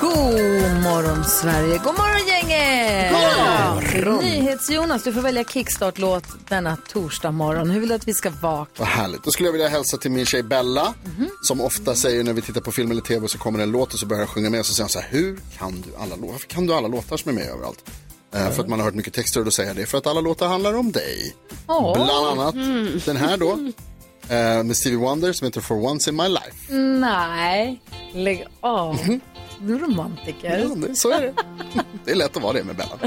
God morgon Sverige, god morgon gänget! God morgon! NyhetsJonas, du får välja kickstart-låt denna torsdag morgon. Hur vill du att vi ska vakna? Vad härligt. Då skulle jag vilja hälsa till min tjej Bella. Som ofta säger när vi tittar på film eller tv så kommer en låt och så börjar jag sjunga med och så säger hon så här. Hur kan du alla låtar? Kan du alla låtar som är med överallt? Eh, För att man har hört mycket texter och då säger jag det. För att alla låtar handlar om dig. Åh. Bland annat den här då. eh, Med Stevie Wonder som heter For Once In My Life. Nej, lägg av. Du är romantiker. Ja, det, så är det. Det är lätt att vara det med Bella.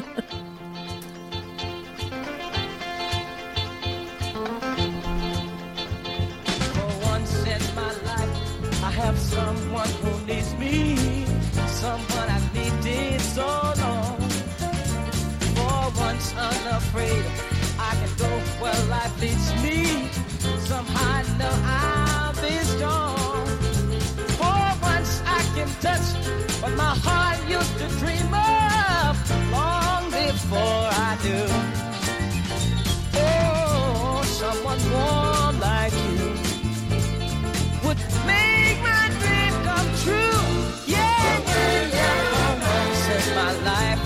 once in my life, I have someone who needs me, someone I needed so long. For once unafraid, I can go where life leads me. Somehow I know I'll be strong. For once I can touch what my heart used to dream of long before I do. Oh, someone warm like you would make my dream come true. Yeah, yeah, yeah. For once in my life,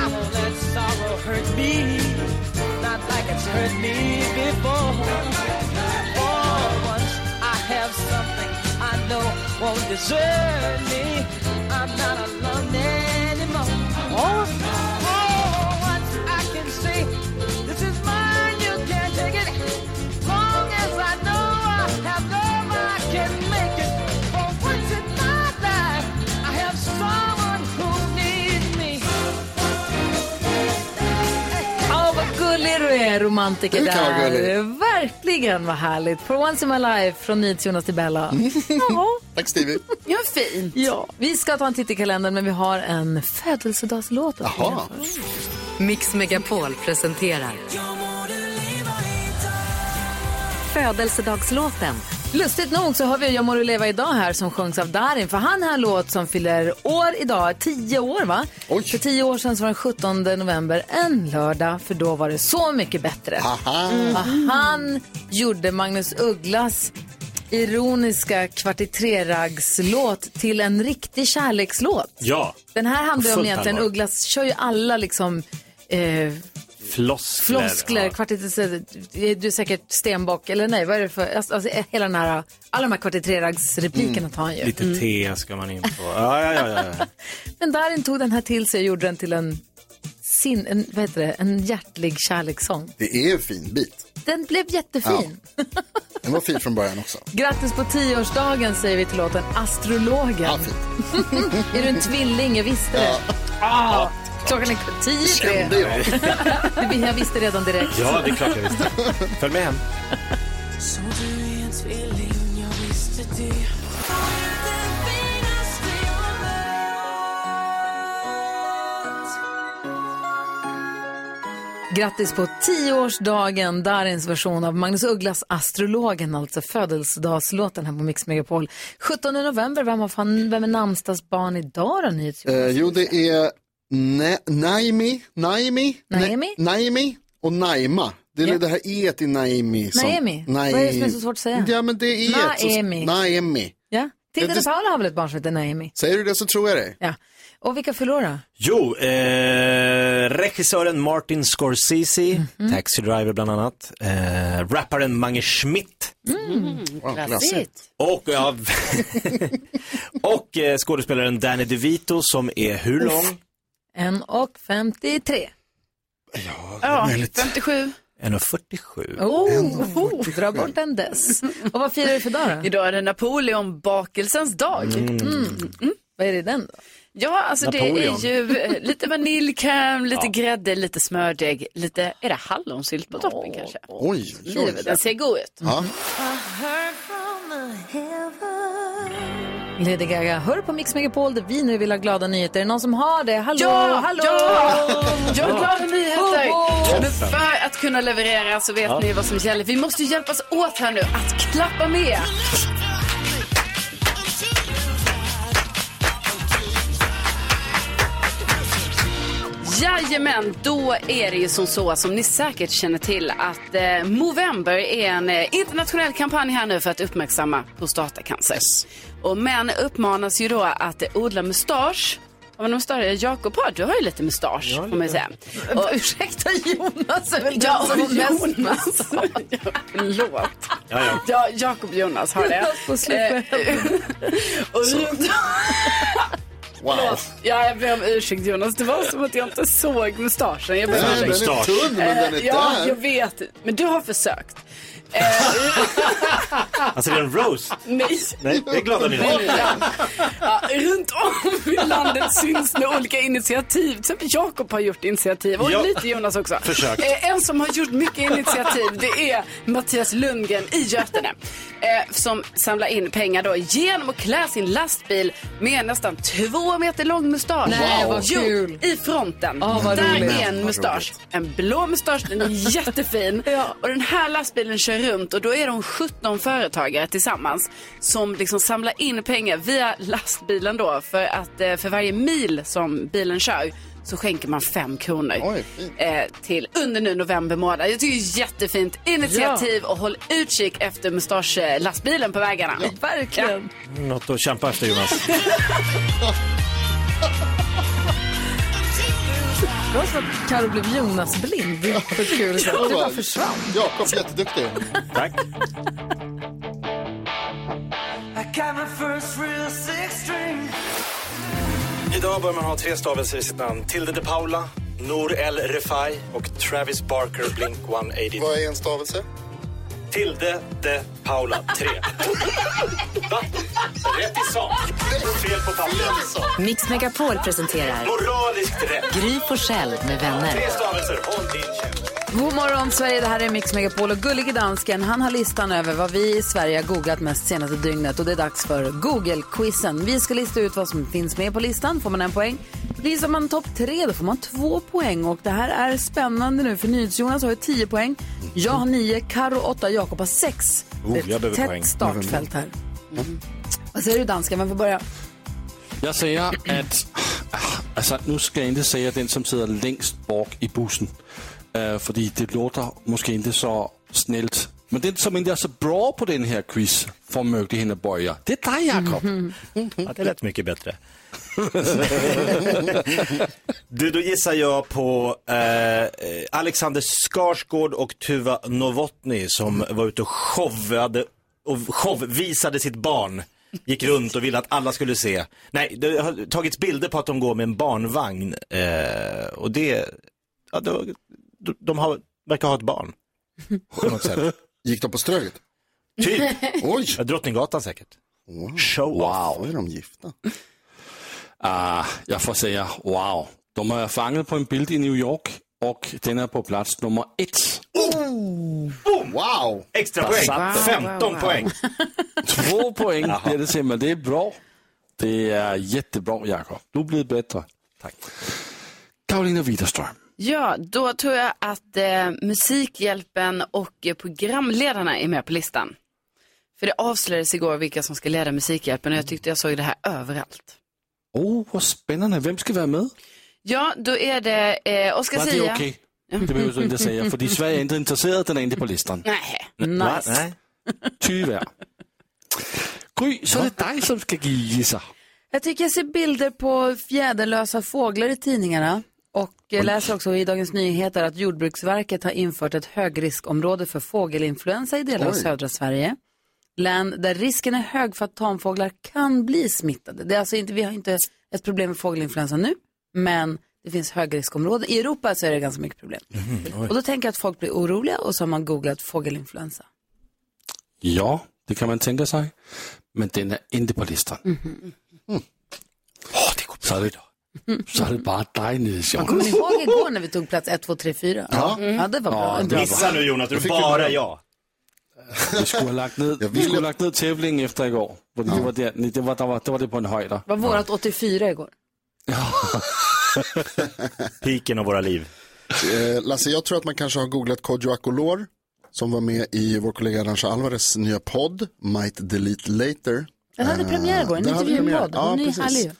I won't let sorrow hurt me. Not like it's hurt me before. For once, I have something I know won't desert me not alone. love du är, romantiker där. Verkligen vad härligt. For once in my life från NyhetsJonas till Bella. Ja, Tack Stevie. ja, fint. Ja. Vi ska ta en titt i kalendern, men vi har en födelsedagslåt. att Jaha. Mix Megapol presenterar Födelsedagslåten. Lustigt nog så har vi Jag må du leva idag här som sjungs av Darin. För han har en låt som fyller år idag, tio år va? Oj. För tio år sedan så var den 17 november en lördag, för då var det Så mycket bättre. Aha. Och han gjorde Magnus Ugglas ironiska kvartitreragslåt till en riktig kärlekslåt. Ja, Den här handlar ju om egentligen. Ugglas kör ju alla liksom eh, floskler. floskler, Ja. kvartitter, du är säkert stenbock, eller nej, vad är det för, alltså, alltså, hela den här, alla de här kvartitreragsreplikerna tar han ju. Lite te ska man in på. Ja, ja, ja. ja. Men Darin tog den här till sig och gjorde den till en, sin, en, vad heter det, en hjärtlig kärlekssång. Det är en fin bit. Den blev jättefin. Den var fin från början också. Grattis på tioårsdagen säger vi till låten Astrologen. Ja, fint. är du en tvilling? Jag visste det. Ah, klockan är tio i tre. Kände jag. Det- Jag visste redan direkt. ja, det är klart jag visste. Följ med hem. Grattis på tioårsdagen, Darins version av Magnus Ugglas Astrologen, alltså födelsedagslåten här på Mix Megapol. 17 november, vem, har fan, vem är namnsdagsbarn idag då? Eh, jo, det är ne- Naimi, Naimi, Naimi? Naimi och Naima. Det är Ja. det här e till Naimi. Som, Naimi? Vad är det som är så svårt att säga? Ja, men det är så- Naimi. Naimi. Ja? Titta, det- Paula har väl ett barn som heter Naomi? Säger du det så tror jag det. Ja. Och vilka förlorar? Jo, eh, regissören Martin Scorsese, Mhm. Taxi Driver bland annat, eh, rapparen Mange Schmidt Wow, klassigt. och, ja, och eh, skådespelaren Danny DeVito som är hur lång? En och 53. Ja, 57. 1,47. Oh, dra bort en dess. Och vad firar du för dag då? Idag är det Napoleonbakelsens dag. Mm. Vad är det i den då? Ja, alltså det Napoleon. är ju eh, lite vaniljkräm, lite grädde, lite smördeg, lite, är det hallonsylt på toppen kanske? Oj, oj, oj. Den ser god ut. Ja. Lady Gaga hör på Mix Megapol där vi nu vill ha glada nyheter. Är det någon som har det? Hallå, Ja, hallå! ja! Jag har glada nyheter. Oh. Men för att kunna leverera så vet ni vad som gäller. Vi måste hjälpas åt här nu att klappa med. Jajamän, då är det ju som så som ni säkert känner till att eh, Movember är en eh, internationell kampanj här nu för att uppmärksamma prostatacancer. Och män uppmanas ju då att odla mustasch. Har man mustasch? Jakob har, du har ju lite mustasch får man ju säga. Och, Ursäkta Jonas är väl Ja, den som har mest Jonas. Ja, Förlåt. Ja, ja. Ja, Jakob Jonas har det. Eh, och runt... Wow. Ja, jag ber om ursäkt Jonas. Det var som att jag inte såg mustaschen. Jag ber om Nej, den ursäkt. är tunn men den är Eh, Ja, där. jag vet. Men du har försökt. Alltså det är en roast. Nej. Nej, det är glada nyheter. Ja, runt om i landet syns nu olika initiativ. Till exempel Jakob har gjort initiativ och Ja. lite Jonas också. Försökt. Eh, en som har gjort mycket initiativ det är Mattias Lundgren i Götene. Eh, som samlar in pengar då genom att klä sin lastbil med nästan två meter lång mustasch. Nej, vad Jo, kul. i fronten. Ah, vad Där roligt. är en mustasch. En blå mustasch, den är jättefin. Och den här lastbilen kör runt och då är de 17 företagare tillsammans som liksom samlar in pengar via lastbilen då för att eh, för varje mil som bilen kör så skänker man fem kronor Oj, eh, till under nu november månad. Jag tycker det är jättefint initiativ och håll utkik efter mustaschlastbilen på vägarna. Verkligen. Något att kämpa efter Jonas. Det var som att Carro blev Jonas-blind. Det var kul. Det bara försvann. Jakob, jätteduktig. Tack. Idag bör man ha tre stavelser i sitt namn. Tilde de Paula, Nour El Refai och Travis Barker, Blink 182. Vad är en stavelse? Tilde de Paula, tre. Va? Rätt i sak. Fel på pappret. Mix Megapol presenterar Moraliskt rätt. Gry Forssell med vänner. Tre stavelser, håll din käft. God morgon Sverige, det här är Mix Megapol och gullige dansken han har listan över vad vi i Sverige har googlat mest senaste dygnet och det är dags för Google-quizen. Vi ska lista ut vad som finns med på listan, får man en poäng. Lisar man topp tre då får man två poäng och det här är spännande nu för NyhetsJonas har ju tio poäng, jag har nio, Karo åtta, Jakob har sex. Oh, det är jag ett tätt poäng. startfält här. Vad säger du dansken, vem får börja? Jag säger att, alltså nu ska jag inte säga den som sitter längst bak i bussen. Uh, för det låter måske inte så snällt. Men den som inte är så bra på den här quiz får möjligheten att börja. Det är dig Jakob. Ja, det lät mycket bättre. du, då gissar jag på eh, Alexander Skarsgård och Tuva Novotny som var ute och showade och showvisade sitt barn. Gick runt och ville att alla skulle se. Nej, det har tagits bilder på att de går med en barnvagn. Eh, och det, ja, då, de, har, verkar ha ett barn. På något sätt. Gick de på Ströget? Typ. Oj! Ja, Drottninggatan säkert. Show off. Wow, är de gifta? Ah, jag får säga wow. De är fångat på en bild i New York och den är på plats nummer ett. Wow! Extra poäng. satt 15 poäng. Två poäng blir det till, men det är bra. Det är jättebra Jakob. Du blir bättre. Tack. Karolina Widerström. Ja, då tror jag att eh, Musikhjälpen och eh, programledarna är med på listan. För det avslöjades igår vilka som ska leda Musikhjälpen och jag tyckte jag såg det här överallt. Oh, vad spännande. Vem ska vara med? Ja, då är det eh, Oscar Va, det är okej. Det behöver du inte säga, för Sverige är inte intresserad, den är inte på listan. Nej. Va? Nej. Tyvärr. Gry, så är det dig som ska gissa. Jag tycker jag ser bilder på fjäderlösa fåglar i tidningarna. Och jag läser också i Dagens Nyheter att Jordbruksverket har infört ett högriskområde för fågelinfluensa i delar av Oj. södra Sverige. Län där risken är hög för att tamfåglar kan bli smittade. Det är alltså inte, vi har inte ett problem med fågelinfluensa nu, men det finns högriskområden. I Europa så är det ganska mycket problem. och då tänker jag att folk blir oroliga och så har man googlat fågelinfluensa. Ja, det kan man tänka sig. Men den är inte på listan. Åh, det går så, är det, så är det bara dig, Nils Kommer Jonas. ni ihåg igår när vi tog plats 1, 2, 3, 4? Ja. ja det var bra. En bra Gissa nu Jonas, du fick bara ju- ja. Vi skulle ha lagt ned, vi skulle ha lagt ned tävlingen efter igår. Det, var det, det, var, det, var, det var det på en höjd. Var vårat 84 igår. Piken av våra liv. Eh, Lasse, jag tror att man kanske har googlat Kodjo Akolor som var med i vår kollega Arantxa Alvarez nya podd, Might Delete Later. Den hade Eh, premiär igår, en intervjupodd. Hon är precis. härlig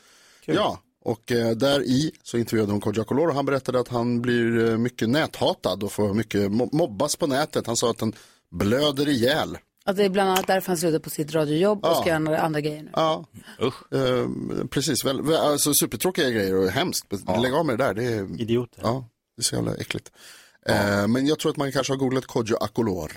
ju. Ja, och eh, där i så intervjuade hon Kodjo Akolor och han berättade att han blir eh, mycket näthatad och får mycket mo- mobbas på nätet. Han sa att han blöder ihjäl. Att det är bland annat därför han slutar på sitt radiojobb och Ja. ska göra andra, andra grejer nu. Ja, eh, precis. Väl, alltså, supertråkiga grejer och hemskt. Lägg av med det där. Det är, Idioter. Ja, det är så jävla äckligt. Eh, men jag tror att man kanske har googlat Kodjo Akolor.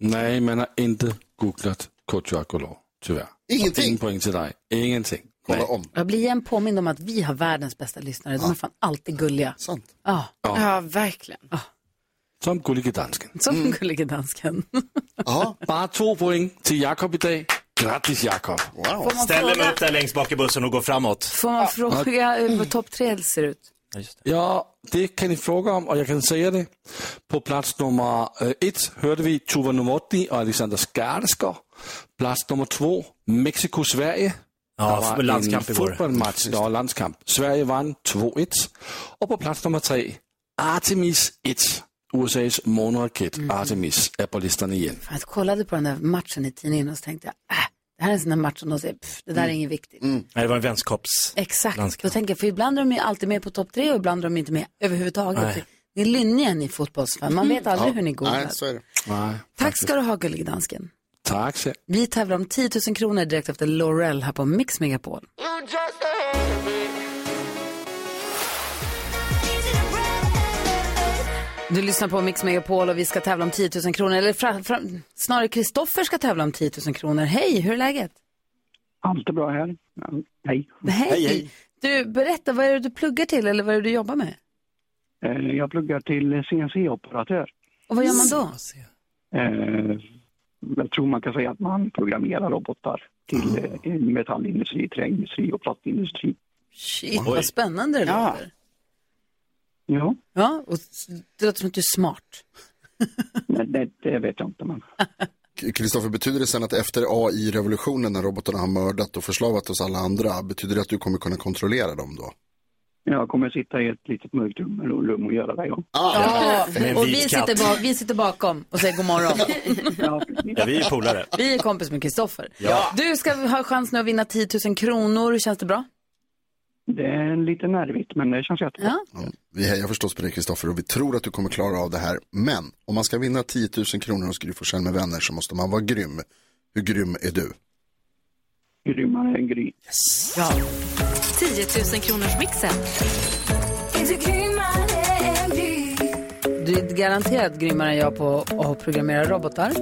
Nej, man har inte googlat Kodjo Akolor, tyvärr. Ingenting? Ingen poäng till dig. Ingenting. Kolla Nej. om. Jag blir igen påmind om att vi har världens bästa lyssnare. De är fan alltid gulliga. Sant. Ja, Ja, verkligen. Som gullige dansken. som Mm. gullige dansken. Ja, Bara två poäng till Jakob idag. Grattis Jakob. wow. Man Ställer mig fråga, upp där längst bak i bussen och går framåt. får man fråga hur topp tre ser ut? Ja, det kan ni fråga om och jag kan säga det. På plats nummer eh, ett hörde vi Tuva Novotny och Alexander Skarsgård. Plats nummer två, Mexiko-Sverige. Ja, Der landskamp en igår. der var landskamp. Sverige vann 2-1. Och på plats nummer tre, Artemis 1. USAs månraket Artemis är på listan igen. Jag kollade på den där matchen i tidningen och så tänkte jag, äh, det här är en sån där match som de säger, pff, det där är inget viktigt. Nej, det var en vänskaps... Exakt, Landskamp. då tänker jag, för ibland är de ju alltid med på topp tre och ibland är de inte med överhuvudtaget. Nej. Ni är lynniga ni fotbollsfan, man vet aldrig hur ni går. Nej, så är det. Nej, Tack ska du ha gullige dansken. Tack så. Vi tävlar om 10 000 kronor direkt efter Laurel här på Mix Megapol. Du lyssnar på Mix Megapol och vi ska tävla om 10 000 kronor. Eller fra, fra, snarare Kristoffer ska tävla om 10 000 kronor. Hej, hur är läget? Allt är bra här. Ja, hej. Hej. hej. Du, berätta, vad är det du pluggar till eller vad är det du jobbar med? Eh, Jag pluggar till CNC-operatör. Och vad gör man då? Jag tror man kan säga att man programmerar robotar till eh, metallindustri, träindustri och plastindustri. Shit, vad spännande det Ja. låter. Ja, Ja, och det låter som att du är smart. men det, det vet jag inte. Men Kristoffer, betyder det sen att efter AI-revolutionen när robotarna har mördat och förslavat oss alla andra, betyder det att du kommer kunna kontrollera dem då? Jag kommer sitta i ett litet mörkt rum rum och göra det. Ja. Ja, Med en och vi sitter, ba- vi sitter bakom och säger god morgon. Ja, Ja, vi är polare. Vi är kompis med Kristoffer. Ja. Du ska ha chans nu att vinna 10 000 kronor. Känns det bra? det är lite nervigt, men det känns jättebra. Ja. Ja, vi hejar förstås på dig Kristoffer och vi tror att du kommer klara av det här. Men om man ska vinna 10 000 kronor hos Gry Forssell med vänner så måste man vara grym. Hur grym är du? Grymmare än Gry. 10 000 kronors mixen. Du är garanterat grymmare än jag på att programmera robotar.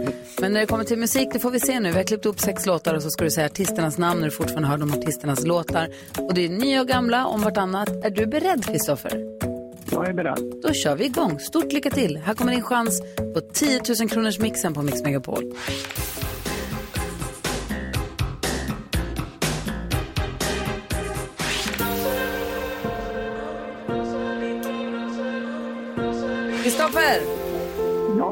Men när det kommer till musik, det får vi se nu. Vi har klippt upp sex låtar och så ska du säga artisternas namn när du fortfarande hör de artisternas låtar. Och det är nya och gamla om vartannat. Är du beredd, Kristoffer? Jag är beredd. Då kör vi igång. Stort lycka till. Här kommer din chans på 10 000 kronors mixen på Mix Megapol. Kristoffer! Ja.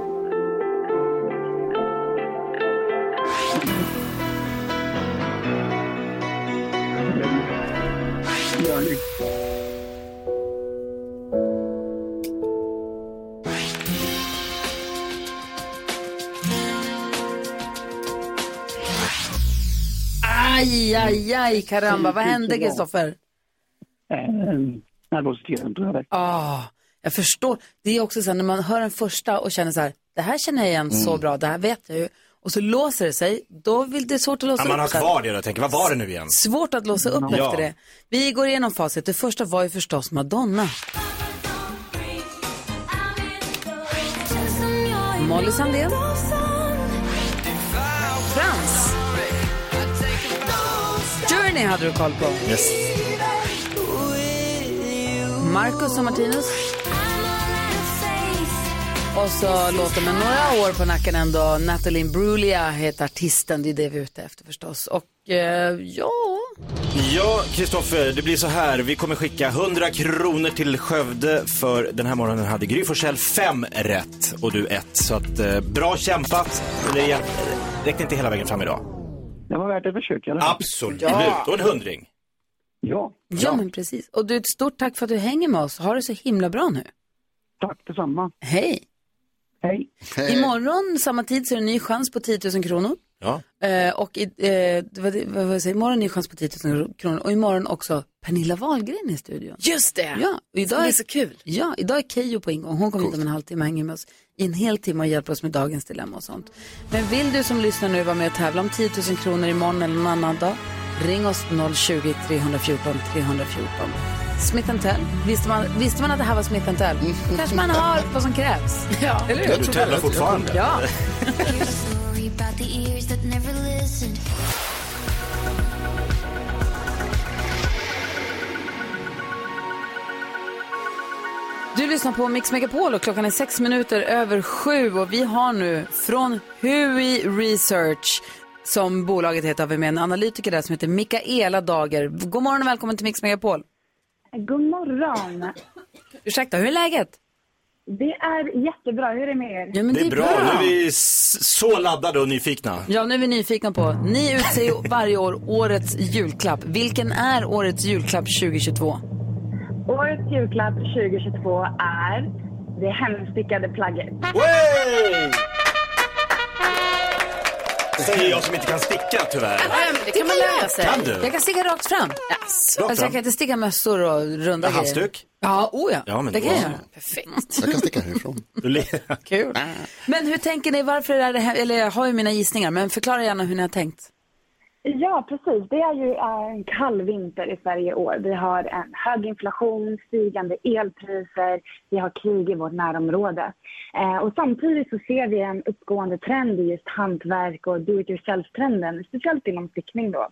Aj, aj, aj, karamba. Vad hände, Kristoffer? Eh, nervositeten tror jag det. Ah, jag förstår. Det är också så här, när man hör den första och känner så här, det här känner jag igen så bra, det här vet jag ju. Och så låser det sig, då vill det är svårt att låsa Ja, man har upp. kvar det och tänker, vad var det nu igen? Svårt att låsa upp Ja. efter det. Vi går igenom facit. Det första var ju förstås Madonna. Molly Sandén. Frans. Journey hade du koll på. Yes. Marcus och Martinus. Och så låter med några år på nacken ändå. Natalie Imbruglia heter artisten. Det är det vi är ute efter förstås. Och eh, ja, Ja, Kristoffer, det blir så här. Vi kommer skicka 100 kronor till Skövde för den här morgonen hade Gry Forssell fem rätt och du ett. Så att, eh, bra kämpat. Men det räckte inte hela vägen fram idag. Det var värt ett försök fall. Absolut. Ja. Och en hundring. Ja. Ja, men precis. Och du, ett stort tack för att du hänger med oss. Ha det så himla bra nu. Tack detsamma. Hej. Hej. Imorgon samma tid så är det en ny chans på 10 000 kronor. Ja. Eh, och i, eh, vad, vad, vad säger, imorgon ny chans på 10 000 kronor. Och imorgon också Pernilla Wahlgren i studion. Just det. Ja, och idag Det är så kul. Ja, idag är Keyyo på ingång. Hon kommer hit om en halvtimme och hänger med oss i en hel timme och hjälper oss med dagens dilemma och sånt. Men vill du som lyssnar nu vara med och tävla om 10 000 kronor imorgon eller någon annan dag, ring oss 020 314 314. Smith Tell. Visste man, visste man att det här var Smith Tell? Då kanske man har vad som krävs. Ja, eller hur? Du tävlar fortfarande. Ja. Du lyssnar på Mix Megapol och klockan är sex minuter över sju och vi har nu från Hui Research som bolaget heter, har vi med en analytiker där som heter Mikaela Dager. God morgon och välkommen till Mix Megapol. God morgon. Ursäkta, hur är läget? Det är jättebra. Hur är det med er? Ja, men Det är bra. Nu är vi s- så laddade och nyfikna. Ja, nu är vi nyfikna på. Ni utser ju varje år årets julklapp. Vilken är årets julklapp 2022? Årets julklapp 2022 är det hemstickade plagget. Säger jag som inte kan sticka tyvärr. det kan man lära sig. Kan du? Jag kan sticka rakt fram. Rakt Alltså, jag fram? kan inte sticka mössor och runda Ja, halsduk? Ja, oh ja. Ja, men det kan jag göra. Perfekt. Jag kan sticka härifrån. Kul. Men hur tänker ni, varför är det här, eller jag har ju mina gissningar, men förklara gärna hur ni har tänkt. Ja, precis. Det är ju eh, en kall vinter i Sverige i år. Vi har en hög inflation, stigande elpriser, vi har krig i vårt närområde. Eh, och samtidigt så ser vi en uppgående trend i just hantverk och do-it-yourself-trenden, speciellt inom stickning då.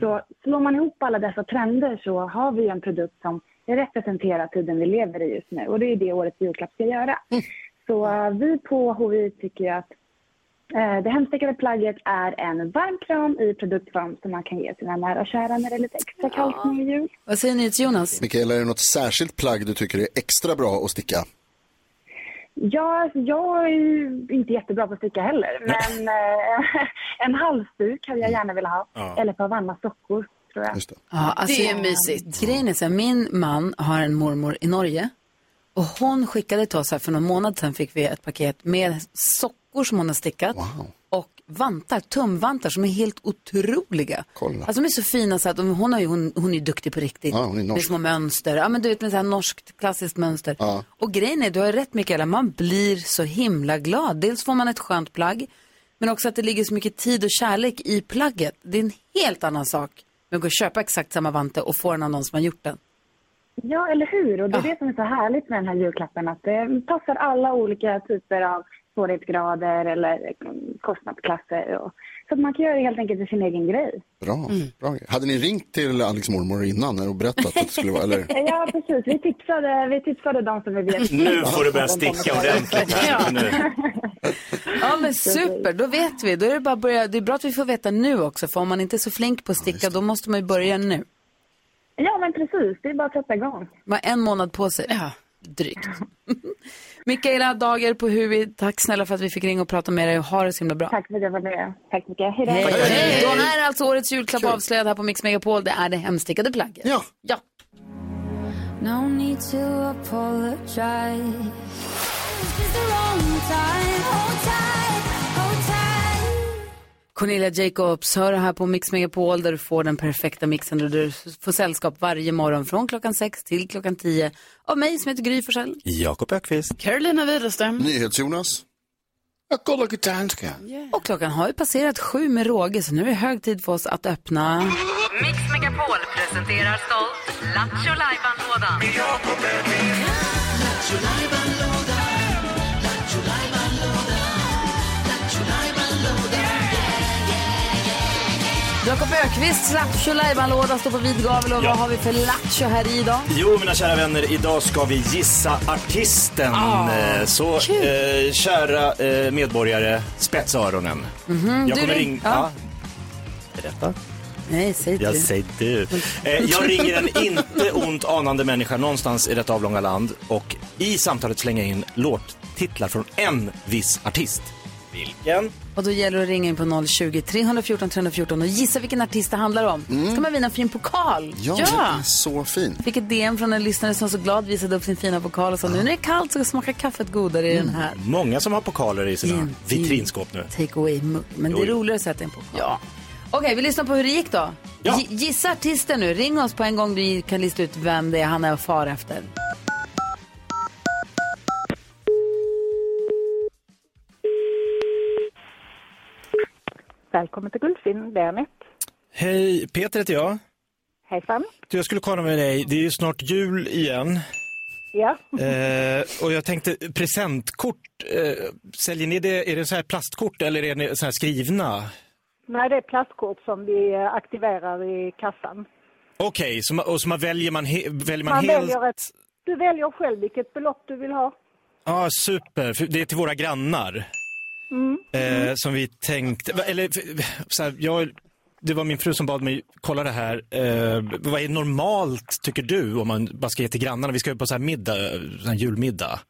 Så slår man ihop alla dessa trender så har vi en produkt som representerar tiden vi lever i just nu. Och det är det årets julklapp ska göra. Så eh, vi på HV tycker att Det hemstickade plagget är en varm kram i produktform som man kan ge sina nära och kära när det är lite extra kallt nu i jul. Vad säger ni till Jonas? Mikaela, är det något särskilt plagg du tycker är extra bra att sticka? Ja, alltså, jag är ju inte jättebra på att sticka heller, men eh, en halsduk hade jag gärna velat ha. Ja. Eller ett par varma sockor, tror jag. Ja, alltså, Det är mysigt. Grejen är så här, min man har en mormor i Norge och hon skickade till oss här för någon månad sedan fick vi ett paket med sockor som hon har stickat och vantar, tumvantar som är helt otroliga. Kolla. Alltså de är så fina så att de, hon, har ju, hon, hon är ju duktig på riktigt. Ja, hon är norsk. Med små mönster, ja men du vet med så här norskt klassiskt mönster. Ja. Och grejen är, du har rätt Mikaela, man blir så himla glad. Dels får man ett skönt plagg, men också att det ligger så mycket tid och kärlek i plagget. Det är en helt annan sak med att gå och köpa exakt samma vante och få den av någon som har gjort den. Ja, eller hur? Och det är det som är så härligt med den här julklappen, att det passar alla olika typer av svårighetsgrader eller mm, kostnadsklasser. Och, så att man kan göra det helt enkelt till sin egen grej. Bra, bra. Alex Hade ni ringt till Alex mormor innan och berättat att det skulle vara, eller? Ja, precis. Vi tipsade, vi tipsade de som vi vet. Nu får du börja sticka ordentligt. Nu. Ja men super, då vet vi. Då är det bara att börja. Det är bra att vi får veta nu också, för om man inte är så flink på att sticka, då måste man ju börja nu. Ja, men precis. Det är bara att sätta igång. Man har en månad på sig. Ja. Drygt. Mikaela Dager på Hui, tack snälla för att vi fick ringa och prata med dig och ha det så himla bra. Tack för att jag var med. Tack mycket. Hej då. Hej. Hej. Då är alltså årets julklapp avslöjad här på Mix Megapol. Det är det hemstickade plagget. Ja. ja. No need to apologize. It's the wrong time. Hold tight. Cornelia Jacobs hör här på Mix Megapol där du får den perfekta mixen där du får sällskap varje morgon från klockan 6 till klockan 10 av mig som heter Gry Forssell. Jakob Ökvist. Carolina Widerström. NyhetsJonas. Och klockan har ju passerat sju med råge så nu är det hög tid för oss att öppna... Mix Megapol presenterar stolt Lattjo Lajban-lådan. Jakob Ökvists Lattjo låda står på vid gavel och Ja. vad har vi för Lattjo här idag? Jo, mina kära vänner, idag ska vi gissa artisten. Eh, Så eh, kära eh, medborgare, spetsa öronen. Mhm, Jag du kommer ring- ringa... ja. Berätta. Nej, säg Jag du. säger du. Eh, jag ringer en inte ont anande människa någonstans i detta avlånga land och i samtalet slänger jag in låttitlar från en viss artist. Vilken? Och då gäller det att ringa in på 020 314 314 och gissa vilken artist det handlar om. ska man vinna en fin pokal. Mm. Ja, den är så fin. Fick ett DM från en lyssnare som så glad visade upp sin fina pokal och sa nu när det är kallt så smakar kaffet godare i den här. Många som har pokaler i sina Mm. vitrinskåp nu. Take away mugg. Men det är roligare att sätta en pokal. Ja. Okej, vi lyssnar på hur det gick då. Gi- Gissa artisten nu. Ring oss på en gång du kan lista ut vem det är han är och far efter. Välkommen till Guldfinn, det är Anette. Hej, Peter heter jag. Hejsan. Du, jag skulle kolla med dig, det är ju snart jul igen. Ja. Eh, och jag tänkte, presentkort, eh, säljer ni det, är det så här plastkort eller är det så här skrivna? Nej, det är plastkort som vi aktiverar i kassan. Okej, ma- och så man väljer man, he, väljer man, Man helt... väljer ett, du väljer själv vilket belopp du vill ha. Ja, super. För det är till våra grannar. Mm. Eh, som vi tänkte, eller så här, jag, det var min fru som bad mig kolla det här. Eh, vad är normalt tycker du om man bara ska ge till grannarna? Vi ska ju på så här middag, så här julmiddag.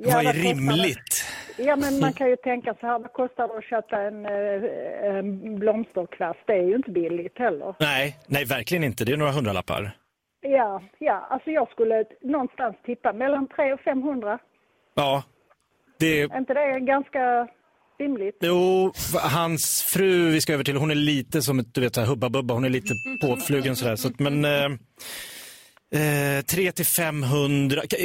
Ja, vad är kostar det? rimligt? Ja, men man kan ju tänka så här, vad kostar det att köpa en, eh, en blomsterkvast? Det är ju inte billigt heller. Nej, nej verkligen inte. Det är några hundralappar. Ja, ja, alltså jag skulle någonstans tippa mellan 300 och 500. Ja, det är... Inte det ganska rimligt? Jo, hans fru vi ska över till, hon är lite som ett, du vet, Hubba Bubba, hon är lite påflugen sådär. Så att, men eh, eh, 3 till 500. K-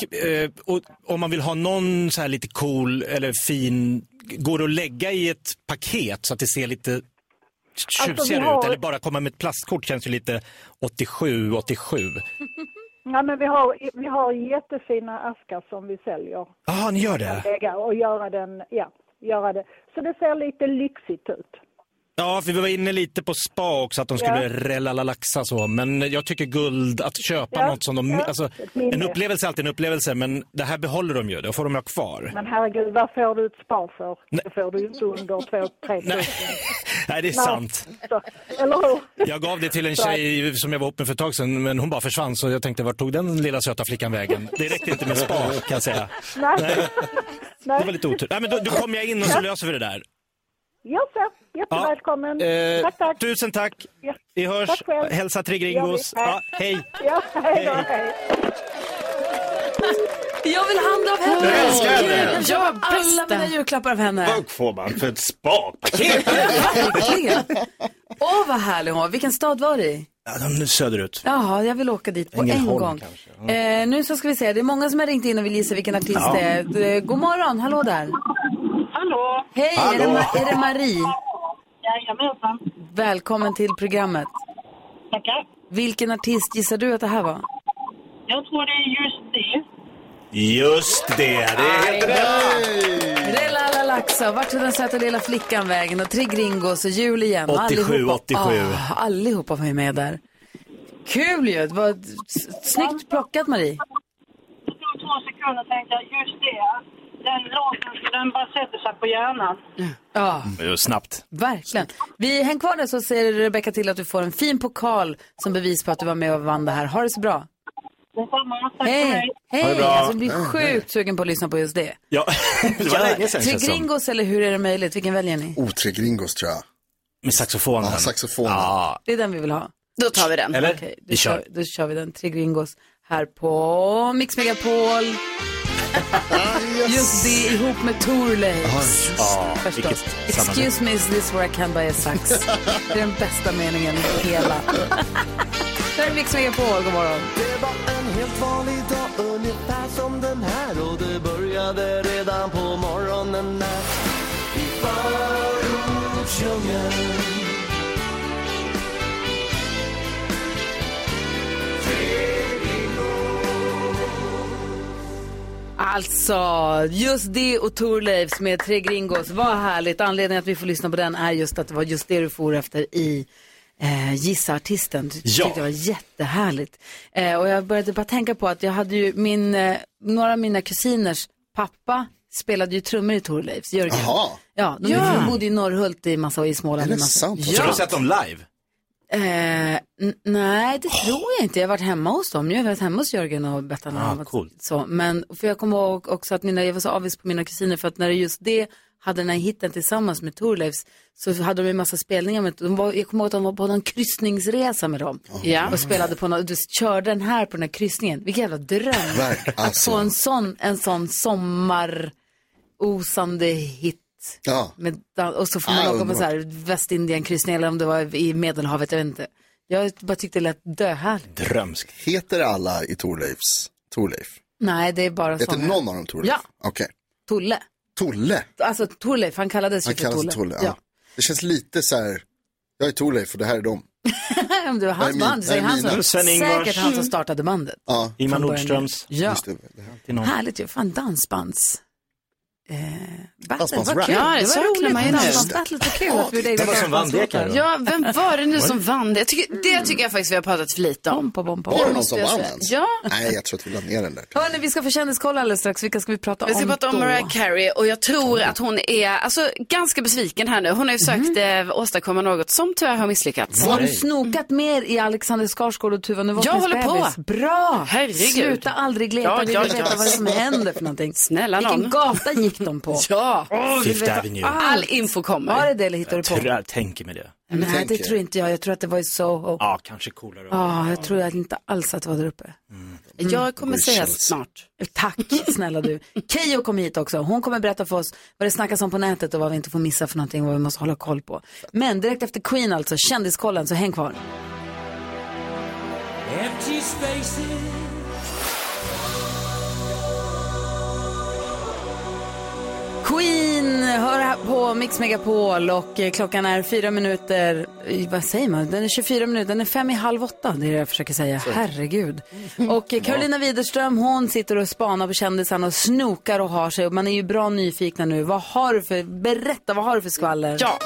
k- eh, och om man vill ha någon så här lite cool eller fin, går det att lägga i ett paket så att det ser lite Alltså, tjusigare har- ut? Eller bara komma med ett plastkort känns ju lite 87, 87. Ja, men vi har, vi har jättefina askar som vi säljer. Ja, ni gör det? Och göra den, ja, göra det. Så det ser lite lyxigt ut. Ja, för vi var inne lite på spa också, att de skulle Ja. relalaxa så. Men jag tycker guld, att köpa Ja, något som de... ja, Alltså, en upplevelse är alltid en upplevelse, men det här behåller de ju. Det får de ha kvar. Men herregud, vad får du ett spa för? Det får du ju inte under 2-3 tusen. Nej, det är Nej. sant. Så, eller hur? Jag gav det till en tjej som jag var ihop med för ett tag sedan, men hon bara försvann. Så jag tänkte, vart tog den lilla söta flickan vägen? Det räckte inte med spa, kan jag säga. Nej. Det var lite otur. Nej, men då, då kommer jag in och så löser vi det där. Ja, så. Jättevälkommen. Eh, tack, tack. Tusen tack. Ja. Vi hörs. Tack själv. Hälsa tre Gör vi. gringos. Ja, hej. Ja, hej då. Hej. Jag vill handla av henne! Jag älskar henne. Jag Ja, alla mina julklappar av henne. Vad får man för ett spapaket? Verkligen. Åh, vad härlig hon var. Vilken stad var det i? Ja, söderut. Jaha, jag vill åka dit på Ängelholm en gång. kanske, Eh, nu så ska vi se, det är många som har ringt in och vill gissa vilken artist Ja. det är. Eh, God morgon, hallå där. Hallå! Hej, Är, det Ma- är det Marie? Jajamensan. Välkommen till programmet. Tackar. Vilken artist gissar du att det här var? Jag tror det är just det. Just det, det är helt rätt. Relala Laxa, vart tog den söta lilla flickan vägen och Tre Gringos och jul igen. Och 87, allihopa- 87. Ah, allihopa var ju med där. Kul ju, det var s- snyggt plockat Marie. Jag stod två sekunder och tänkte just det. Den låten, den bara sätter sig på hjärnan. Ja, Jo, Snabbt. verkligen. Vi häng kvar där så ser Rebecka till att du får en fin pokal som bevis på att du var med och vann det här. Ha det så bra. Detsamma. Tack för Hej, mig. hej. Ha det bra. Alltså, jag blir Hej, sjukt sugen på att lyssna på just det. Ja, det var länge sedan Tre känns det som. Gringos eller hur är det möjligt? Vilken väljer ni? Oh, tre gringos tror jag. Med saxofonen. Ja, saxofonen. Ja. Det är den vi vill ha. Då tar vi den. Eller? Okej, då, Vi kör. då kör vi den. Tre Gringos här på Mix Megapol. Just det, ihop med Thorleifs. Ja, Förstås. Excuse me, is this where I can buy a sax? Det är den bästa meningen i hela. Det här är Mix Megapol, god morgon. Det var en helt vanlig dag ungefär som den här och det började redan på Alltså, just det och Thorleifs med Tre Gringos. Vad härligt. Anledningen att vi får lyssna på den är just att det var just det du for efter i eh, Gissa Artisten. Jag Ja. tyckte det var jättehärligt. Eh, och jag började bara tänka på att jag hade ju min, eh, några av mina kusiners pappa spelade ju trummor i Thorleifs, Jörgen. Jaha. Ja, de Ja. bodde i Norrhult i massa i Småland. Är det massa. sant? Ja. Så du har sett dem live? Eh, nej, det tror jag inte. Jag har varit hemma hos dem. Jag har varit hemma hos Jörgen och Bettan. Ah. Så, men för jag kommer ihåg också att mina, jag var så avis på mina kusiner för att när det just det hade den här hitten tillsammans med Thorleifs så hade de en massa spelningar med, de var, jag kommer ihåg att de var på någon kryssningsresa med dem. Ja. Och spelade på någon, du körde den här på den här kryssningen. Vilken jävla dröm. Verk- Att alltså. få en sån, en sån sommar osande Ja. Med, och så får man Ah, åka på så här Västindienkryssning eller om det var i Medelhavet, jag vet inte. Jag bara tyckte det lät döhärligt. Drömskt. Heter alla i Torleifs? Torleif? Nej, det är bara Heter någon av dem Torleif? Ja. Okej. Tolle. Tolle? Alltså Torleif, han kallades ju Han för kallas Tolle. Tolle. ja. Det känns lite så här, jag är Torleif och det här är de. Ja. Om det var hans band, så är han som, säkert han som startade bandet. Ja. Iman. Nordströms. Ja. Det, det. Härligt ju, fan dansbands. Eh, battle, vad kul. Ja, det det var roligt. man ju nu. Dansbandsbattlet var kul. att vi Vem var det som vann det, Karo? Ja, vem var det nu som vann det? Jag tycker, det tycker jag faktiskt vi har pratat för lite om. Bompa, bompa. Var det någon som vann ens? Ja. Nej, jag tror att vi la ner den där. Hörni, vi ska få kändiskoll alldeles strax. Vilka ska vi prata Vi ska om prata om då? Mariah Carey och jag tror att hon är alltså, ganska besviken här nu. Hon har ju sökt Mhm. eh, åstadkomma något som tyvärr har misslyckats. Har du snokat mer i Alexander Skarsgård och Tuva Novotnys Jag håller på. Bra! Herregud. Sluta aldrig leta, Ja, vi vill veta vad det som händer för någonting. Snälla Vilken nån. gata gick de på? Ja, vill Fifth Avenue. allt. all info Var kommer. det det eller hittade du på? Tror, jag tänker mig det. Nej, det tänker. tror inte jag. Jag tror att det var i Soho. Ja, Ja, kanske coolare. jag tror att inte alls att det var där uppe. Jag kommer Går i säga snart. Tack snälla du. Keyyo kom hit också. Hon kommer berätta för oss vad det snackas om på nätet och vad vi inte får missa för någonting och vad vi måste hålla koll på. Men direkt efter Queen alltså, kändiskollen, så häng kvar. Empty spaces. På Mix Megapol och eh, klockan är fyra minuter, eh, vad säger man, den är 24 minuter, den är fem i halv åtta, det är det jag försöker säga, herregud. Och eh, Carolina Widerström, hon sitter och spanar på kändisarna och snokar och har sig och man är ju bra nyfikna nu. Vad har du för, berätta, vad har du för skvaller? Ja.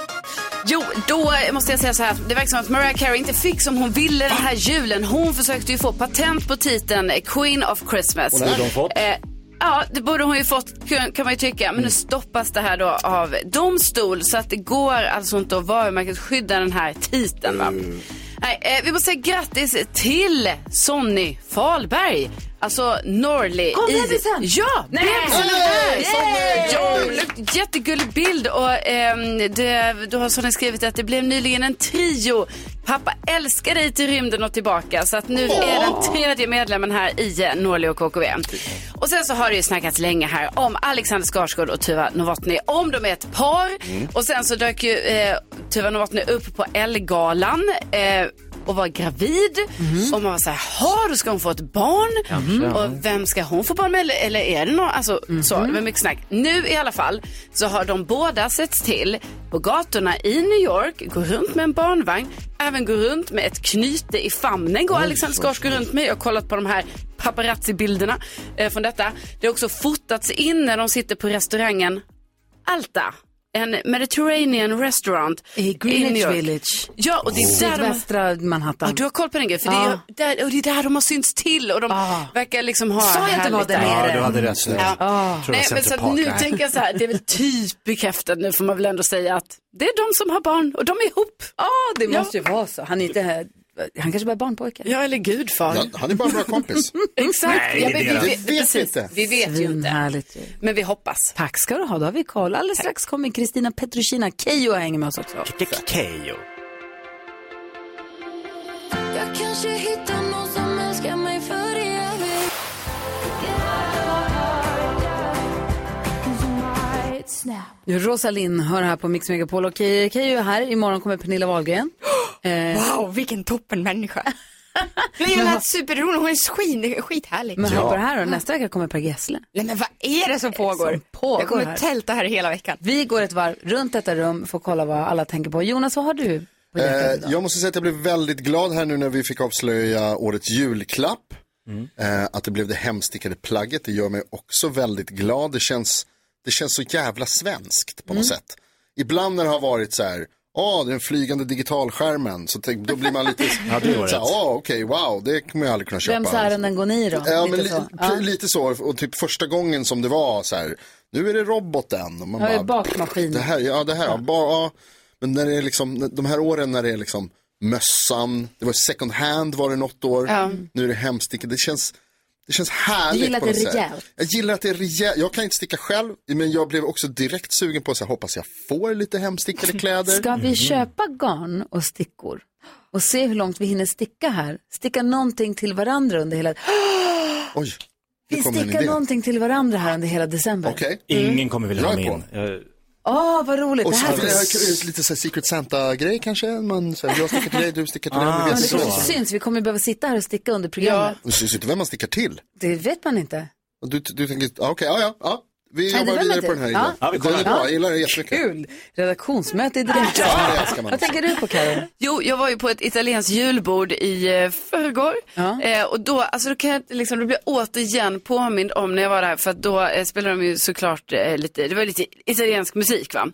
Jo, då måste jag säga så här. Det verkar som att Mariah Carey inte fick som hon ville den här julen. Hon försökte ju få patent på titeln Queen of Christmas. Borde hon fått? Eh, Ja, det borde hon ju fått kan man ju tycka. Men nu stoppas det här då av domstol. Så att det går alltså inte att varumärkesskydda den här titeln. Va? Nej, eh, vi måste säga grattis till Sonny Fahlberg. Alltså Norli. Kom i... bebisen? Ja, Nej! bebisen är här. Yay! Ja, jättegullig bild och ehm, det, då har Sonny skrivit att det blev nyligen en trio. Pappa älskar dig till rymden och tillbaka. Så att nu är den tredje medlemmen här i eh, Norli och KKV. Och sen så har det ju snackats länge här om Alexander Skarsgård och Tuva Novotny. Om de är ett par. Och sen så dök ju eh, Tuva Novotny upp på Ellegalan. Eh, och var gravid. Och man var så här, "Jaha, då ska hon få ett barn. Kanske. Och vem ska hon få barn med? Eller, eller är det någon? Alltså, så, det var mycket snack. Nu i alla fall så har de båda setts till på gatorna i New York, går runt med en barnvagn, även går runt med ett knyte i famnen, går Alexander Skarsgård runt med. Jag har kollat på de här paparazzi-bilderna eh, från detta. Det har också fotats in när de sitter på restaurangen Alta. En Mediterranean restaurant I Greenwich York. Village. Ja, och det är där de Sydvästra Manhattan. Ja, du har koll på den grejen. För Ja. det, är, där, och det är där de har synts till och de verkar liksom ha Sa jag inte vad det är? Ja, du hade rätt. Ja. Det Nej, men så att nu tänker jag så här, det är väl typ bekräftat nu får man väl ändå säga att det är de som har barn och de är ihop. Ja, det Ja. måste ju vara så. Han är inte här. Han kanske bara är barnpojke. Ja, eller gudfar. Ja, han är bara en bra kompis. Exakt. Nej, ja, det men vi, Det vet vi inte. Vi vet ju inte. Härligt. Men vi hoppas. Tack ska du ha, då har vi koll. Alldeles strax kommer Kristina Petrushina. Keyyo hänger med oss också. Keyyo. Jag kanske hittar någon som älskar mig för evigt Rosalind hör här på Mix Megapol och Keyyo är här. Imorgon kommer Pernilla Wahlgren. Eh, Wow, vilken toppenmänniska. Men jag lät superrolig, hon är skit, skithärlig. men hör på det här då, nästa vecka kommer Per Gessle. Nej men vad är det som pågår? Som pågår jag kommer här. tälta här hela veckan. Vi går ett varv runt detta rum för att kolla vad alla tänker på. Jonas, vad har du på Eh, idag? jag måste säga att jag blev väldigt glad här nu när vi fick avslöja årets julklapp. Eh, att det blev det hemstickade plagget. Det gör mig också väldigt glad. Det känns, det känns så jävla svenskt på något sätt. Ibland när det har varit så här, Åh, den flygande digitalskärmen. Så tänk, då blir man lite Ja, så här, okej, wow, det kommer jag aldrig kunna köpa. Vems ärenden går ni då? Ja, Lite men li- så. pre- lite så. Och typ första gången som det var så här, nu är det roboten. Och man Ja, det är bara, bakmaskin. det här, ja, det här, ja. Bara, ja. Men när det är liksom, de här åren när det är liksom mössan, det var second hand var det något år, Ja. nu är det hemstickat. Det känns, det känns härligt Du gillar på att det är något sätt. rejält. Jag gillar att det är rejält. Jag kan inte sticka själv, men jag blev också direkt sugen på att hoppas jag får lite hemstickade kläder. Ska vi köpa garn och stickor och se hur långt vi hinner sticka här? Sticka någonting till varandra under hela... Oj, Vi stickar någonting till varandra här under hela december. Okej. Ingen kommer vilja ha på. In. Jag- Åh, vad roligt. Och Det så här får jag lite så här Secret Santa-grej kanske. Man, så här, jag stickar till dig, du stickar till Ah. Ja, Vi men det så. kanske syns. Vi kommer behöva sitta här och sticka under programmet. Det syns inte vem man stickar till. Det vet man inte. Du, du tänker, ja, okej, ja, ja, ja. Vi jobbar vidare på den här Ja. idén. Ja, vi den är bra, Ja. jag gillar den jättemycket. Kul! Redaktionsmöte i direkt. Ja. Vad tänker du på Karo? Jo, jag var ju på ett italienskt julbord i eh, förrgår. Eh, och då, alltså, då kan jag liksom, då blir jag återigen påmind om när jag var där. För att då eh, spelade de ju såklart eh, lite, det var lite italiensk musik va.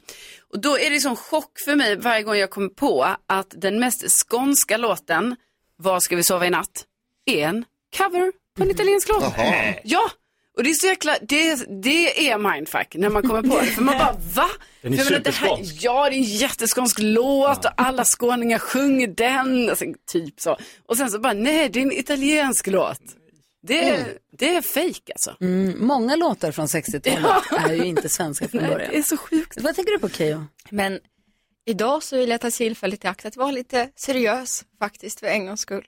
Och då är det sån chock för mig varje gång jag kommer på att den mest skånska låten, Var ska vi sova i natt, är en cover på en italiensk låt. Jaha. Ja, och det är så jäkla, det, det är mindfuck när man kommer på det. För man bara, va? Den är För superskånsk. Ja, det är en jätteskånsk låt och alla skåningar sjunger den. Alltså, typ så. Och sen så bara, nej, det är en italiensk låt. Det, är det är fejk alltså. Mm, många låtar från 60-talet är ju inte svenska från Nej, början. det är så sjukt. Vad tänker du på Keyyo? Men idag så vill jag ta tillfället i akt att vara lite seriös faktiskt för en gångs skull.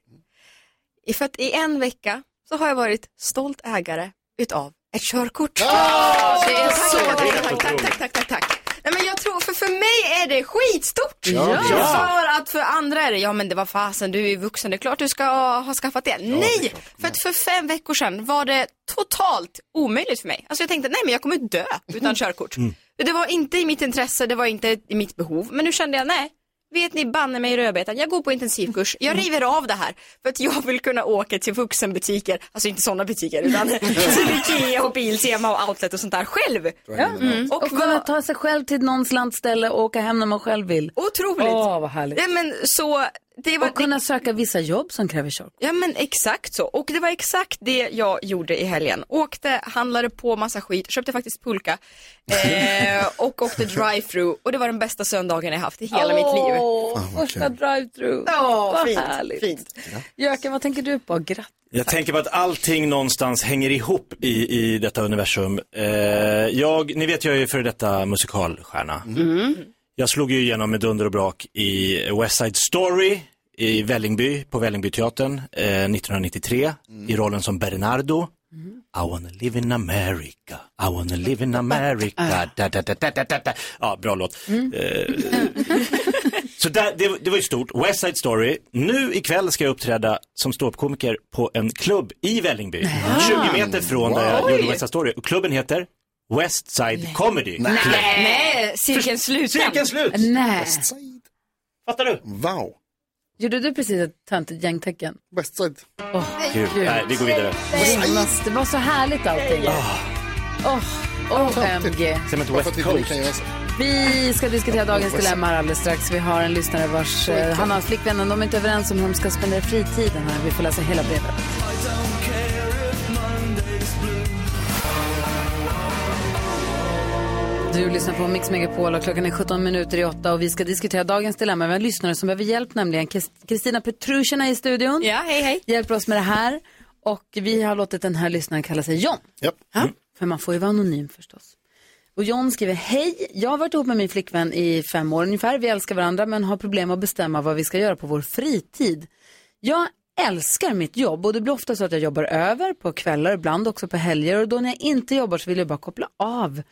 För att i en vecka så har jag varit stolt ägare utav ett körkort. det är så tack, tack, tack, tack, tack, tack, tack. Nej, men jag tror, för för mig är det skitstort. Ja. För att för andra är det, ja men det var fasen, du är vuxen, det är klart du ska ha skaffat det. nej, för att för fem veckor sedan var det totalt omöjligt för mig. Alltså jag tänkte, nej men jag kommer dö utan körkort. Det var inte i mitt intresse, det var inte i mitt behov. Men nu kände jag, nej, vet ni banne mig i rödbetan, jag går på intensivkurs, jag river av det här för att jag vill kunna åka till vuxenbutiker, alltså inte sådana butiker utan till Ikea och Biltema och Outlet och sånt där själv. Ja. Mm. Och, kunna ta sig själv till någons landställe och åka hem när man själv vill. Otroligt. Åh, vad härligt. Ja, men så, det var, och kunna söka vissa jobb som kräver körkort. Ja men exakt så. Och det var exakt det jag gjorde i helgen. Åkte, handlade på massa skit, köpte faktiskt pulka eh, och åkte drive-through. Och det var den bästa söndagen jag haft i hela mitt liv. Första drive-through. Ja, vad fint, härligt. fint. Jöken, vad tänker du på? Grattis. Jag tänker på att allting någonstans hänger ihop i, i detta universum. Eh, jag, ni vet, jag är ju före detta musikalstjärna. Jag slog ju igenom med dunder och brak i West Side Story i Vällingby, på Vällingbyteatern eh, 1993 i rollen som Bernardo. I wanna live in America, I wanna live in America. Da, da, da, da, da, da, da. Ja, bra låt. Eh, så där, det, det var ju stort. West Side Story. Nu ikväll ska jag uppträda som ståuppkomiker på en klubb i Vällingby. 20 meter från där jag gjorde West Side Story. Och klubben heter West Side Comedy Club. Nej, cirkeln slut. Cirkeln slut. Nej. Fattar du? Wow. Gjorde du precis ett töntigt gängtecken? Westside. Åh, Gud. Nej, vi går vidare. Rimmas. Det var så härligt allting. Åh, OMG. Säg mig inte Bara för West Coast. Vi ska diskutera dagens dilemma här alldeles strax. Vi har en lyssnare vars, eh, han har flickvännen, de är inte överens om hur de ska spendera fritiden här. Vi får läsa hela brevet. Du lyssnar på Mix Megapol och klockan är 17 minuter i 8 och vi ska diskutera dagens dilemma med en lyssnare som behöver hjälp, nämligen Kris- Kristina Petrushina i studion. Ja, hej hej. Hjälper oss med det här och vi har låtit den här lyssnaren kalla sig John. Japp. För man får ju vara anonym förstås. Och John skriver, hej, jag har varit ihop med min flickvän i fem år ungefär. Vi älskar varandra men har problem att bestämma vad vi ska göra på vår fritid. Jag älskar mitt jobb och det blir ofta så att jag jobbar över på kvällar, ibland också på helger och då när jag inte jobbar så vill jag bara koppla av.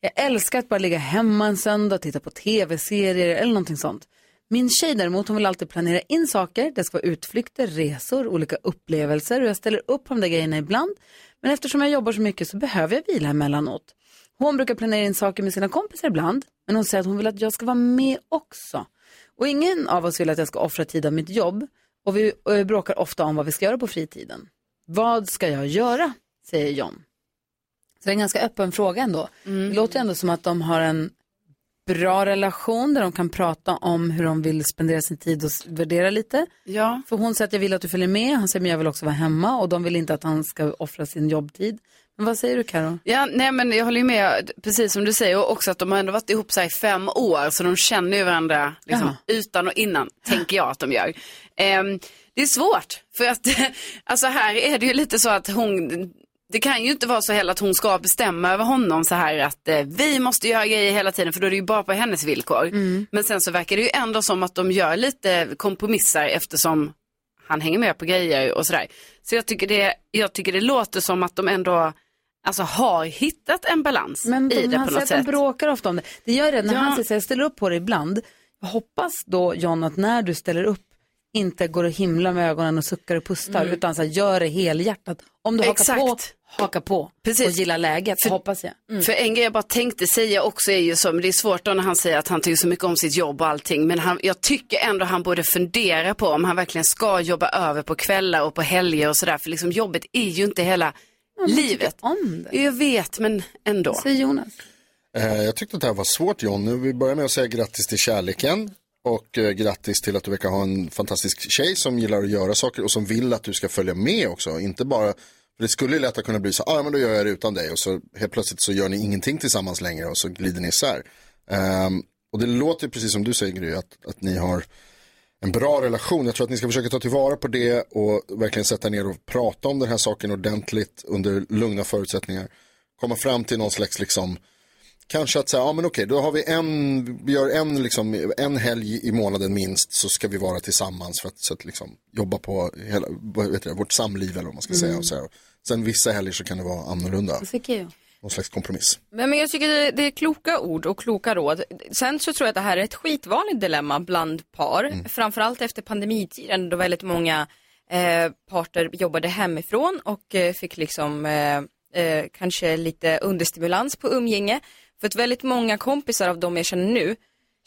Jag älskar att bara ligga hemma en söndag och titta på tv-serier eller någonting sånt. Min tjej däremot, hon vill alltid planera in saker. Det ska vara utflykter, resor, olika upplevelser och jag ställer upp på de där grejerna ibland. Men eftersom jag jobbar så mycket så behöver jag vila emellanåt. Hon brukar planera in saker med sina kompisar ibland, men hon säger att hon vill att jag ska vara med också. Och ingen av oss vill att jag ska offra tid av mitt jobb och vi bråkar ofta om vad vi ska göra på fritiden. Vad ska jag göra? säger John. Så det är en ganska öppen fråga ändå. Det låter ändå som att de har en bra relation där de kan prata om hur de vill spendera sin tid och värdera lite. Ja. För hon säger att jag vill att du följer med, han säger men jag vill också vara hemma och de vill inte att han ska offra sin jobbtid. Men vad säger du Karo? Ja, nej men jag håller ju med, precis som du säger, och också att de har ändå varit ihop så i fem år, så de känner ju varandra liksom, utan och innan, tänker jag att de gör. Ehm, det är svårt, för att alltså här är det ju lite så att hon, det kan ju inte vara så heller att hon ska bestämma över honom så här att eh, vi måste göra grejer hela tiden, för då är det ju bara på hennes villkor. Men sen så verkar det ju ändå som att de gör lite kompromisser eftersom han hänger med på grejer och sådär. Så jag tycker det, jag tycker det låter som att de ändå alltså, har hittat en balans Men i de, det han på säger något att de sätt. bråkar ofta om det. Det gör det när Ja. han säger jag ställer upp på det ibland. Jag hoppas då John att när du ställer upp inte går och himlar med ögonen och suckar och pustar Mm. utan så här, gör det helhjärtat. Om du hakar Exakt. på, haka på Precis. och gillar läget, För- hoppas jag. För en grej jag bara tänkte säga också är ju men det är svårt då när han säger att han tycker så mycket om sitt jobb och allting, men han, jag tycker ändå han borde fundera på om han verkligen ska jobba över på kvällar och på helger och sådär, för liksom jobbet är ju inte hela livet. Om det. Jag vet, men ändå. Säger Jonas. Eh, Jag tyckte att det här var svårt John. Nu vi börjar med att säga grattis till kärleken. Och eh, grattis till att du verkar ha en fantastisk tjej som gillar att göra saker och som vill att du ska följa med också. Inte bara, för det skulle ju lätt kunna bli så, ah, men då gör jag det utan dig och så helt plötsligt så gör ni ingenting tillsammans längre och så glider ni isär. Um, och det låter ju precis som du säger Gry, att, att ni har en bra relation. Jag tror att ni ska försöka ta tillvara på det och verkligen sätta ner och prata om den här saken ordentligt under lugna förutsättningar. Komma fram till någon slags liksom, kanske att säga, ja men okej, då har vi en, vi gör en, liksom, en helg i månaden minst så ska vi vara tillsammans för att, så att liksom, jobba på hela, vet jag, vårt samliv eller vad man ska säga. Mm. Och så här. Sen vissa helger så kan det vara annorlunda. Det tycker jag. Någon slags kompromiss. Men, men jag tycker det, det är kloka ord och kloka råd. Sen så tror jag att det här är ett skitvanligt dilemma bland par. Framförallt efter pandemitiden då väldigt många eh, parter jobbade hemifrån och eh, fick liksom eh, eh, kanske lite understimulans på umgänge. För att väldigt många kompisar av dem jag känner nu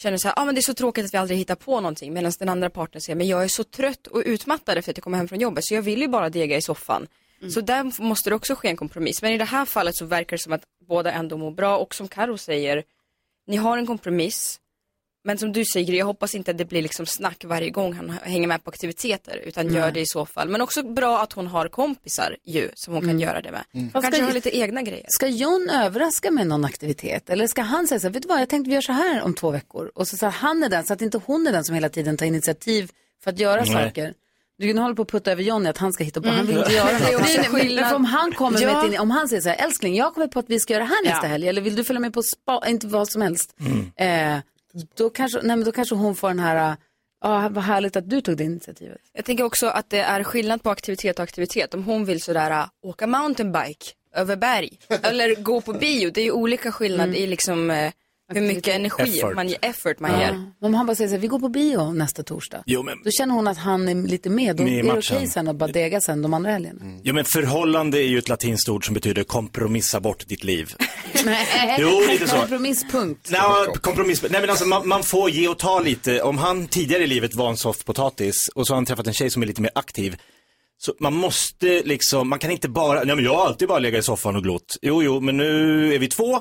känner så här, ah, men det är så tråkigt att vi aldrig hittar på någonting. Medan den andra partnern säger, men jag är så trött och utmattad efter att jag kommer hem från jobbet så jag vill ju bara dega i soffan. Så där måste det också ske en kompromiss. Men i det här fallet så verkar det som att båda ändå mår bra och som Karo säger, ni har en kompromiss. Men som du säger, jag hoppas inte att det blir liksom snack varje gång han hänger med på aktiviteter utan Nej. gör det i så fall. Men också bra att hon har kompisar ju som hon kan Mm. göra det med. Mm. Kanske Ska- har lite egna grejer. Ska John överraska med någon aktivitet? Eller ska han säga så här, vet du vad, jag tänkte vi gör så här om två veckor. Och så, så här, han är den, så att inte hon är den som hela tiden tar initiativ för att göra Nej. saker. Du håller på att putta över Johnny att han ska hitta på, Mm. han vill inte göra Det är skillnad. om han kommer Ja. med ett, om han säger så här, älskling jag kommer på att vi ska göra det här nästa Ja. helg, eller vill du följa med på spa, inte vad som helst. Eh, då, kanske, nej, men då kanske hon får den här, ja vad härligt att du tog det initiativet. Jag tänker också att det är skillnad på aktivitet och aktivitet. Om hon vill sådär äh, åka mountainbike över berg eller gå på bio. Det är ju olika skillnad Mm. i liksom äh, hur mycket energi Effort. man ger, effort man Ja. ger. Om han bara säger så här, vi går på bio nästa torsdag. Jo, men- Då känner hon att han är lite med. Då Med är det okej sen att bara dega sen de andra helgerna. Ja men förhållande är ju ett latinskt ord som betyder kompromissa bort ditt liv. Nej, Jo, lite så. kompromisspunkt. Nej, kompromiss. Nej men alltså man, man får ge och ta lite. Om han tidigare i livet var en soft potatis och så har han träffat en tjej som är lite mer aktiv. Så man måste liksom, man kan inte bara, nej men jag har alltid bara legat i soffan och glott. Jo, jo, men nu är vi två.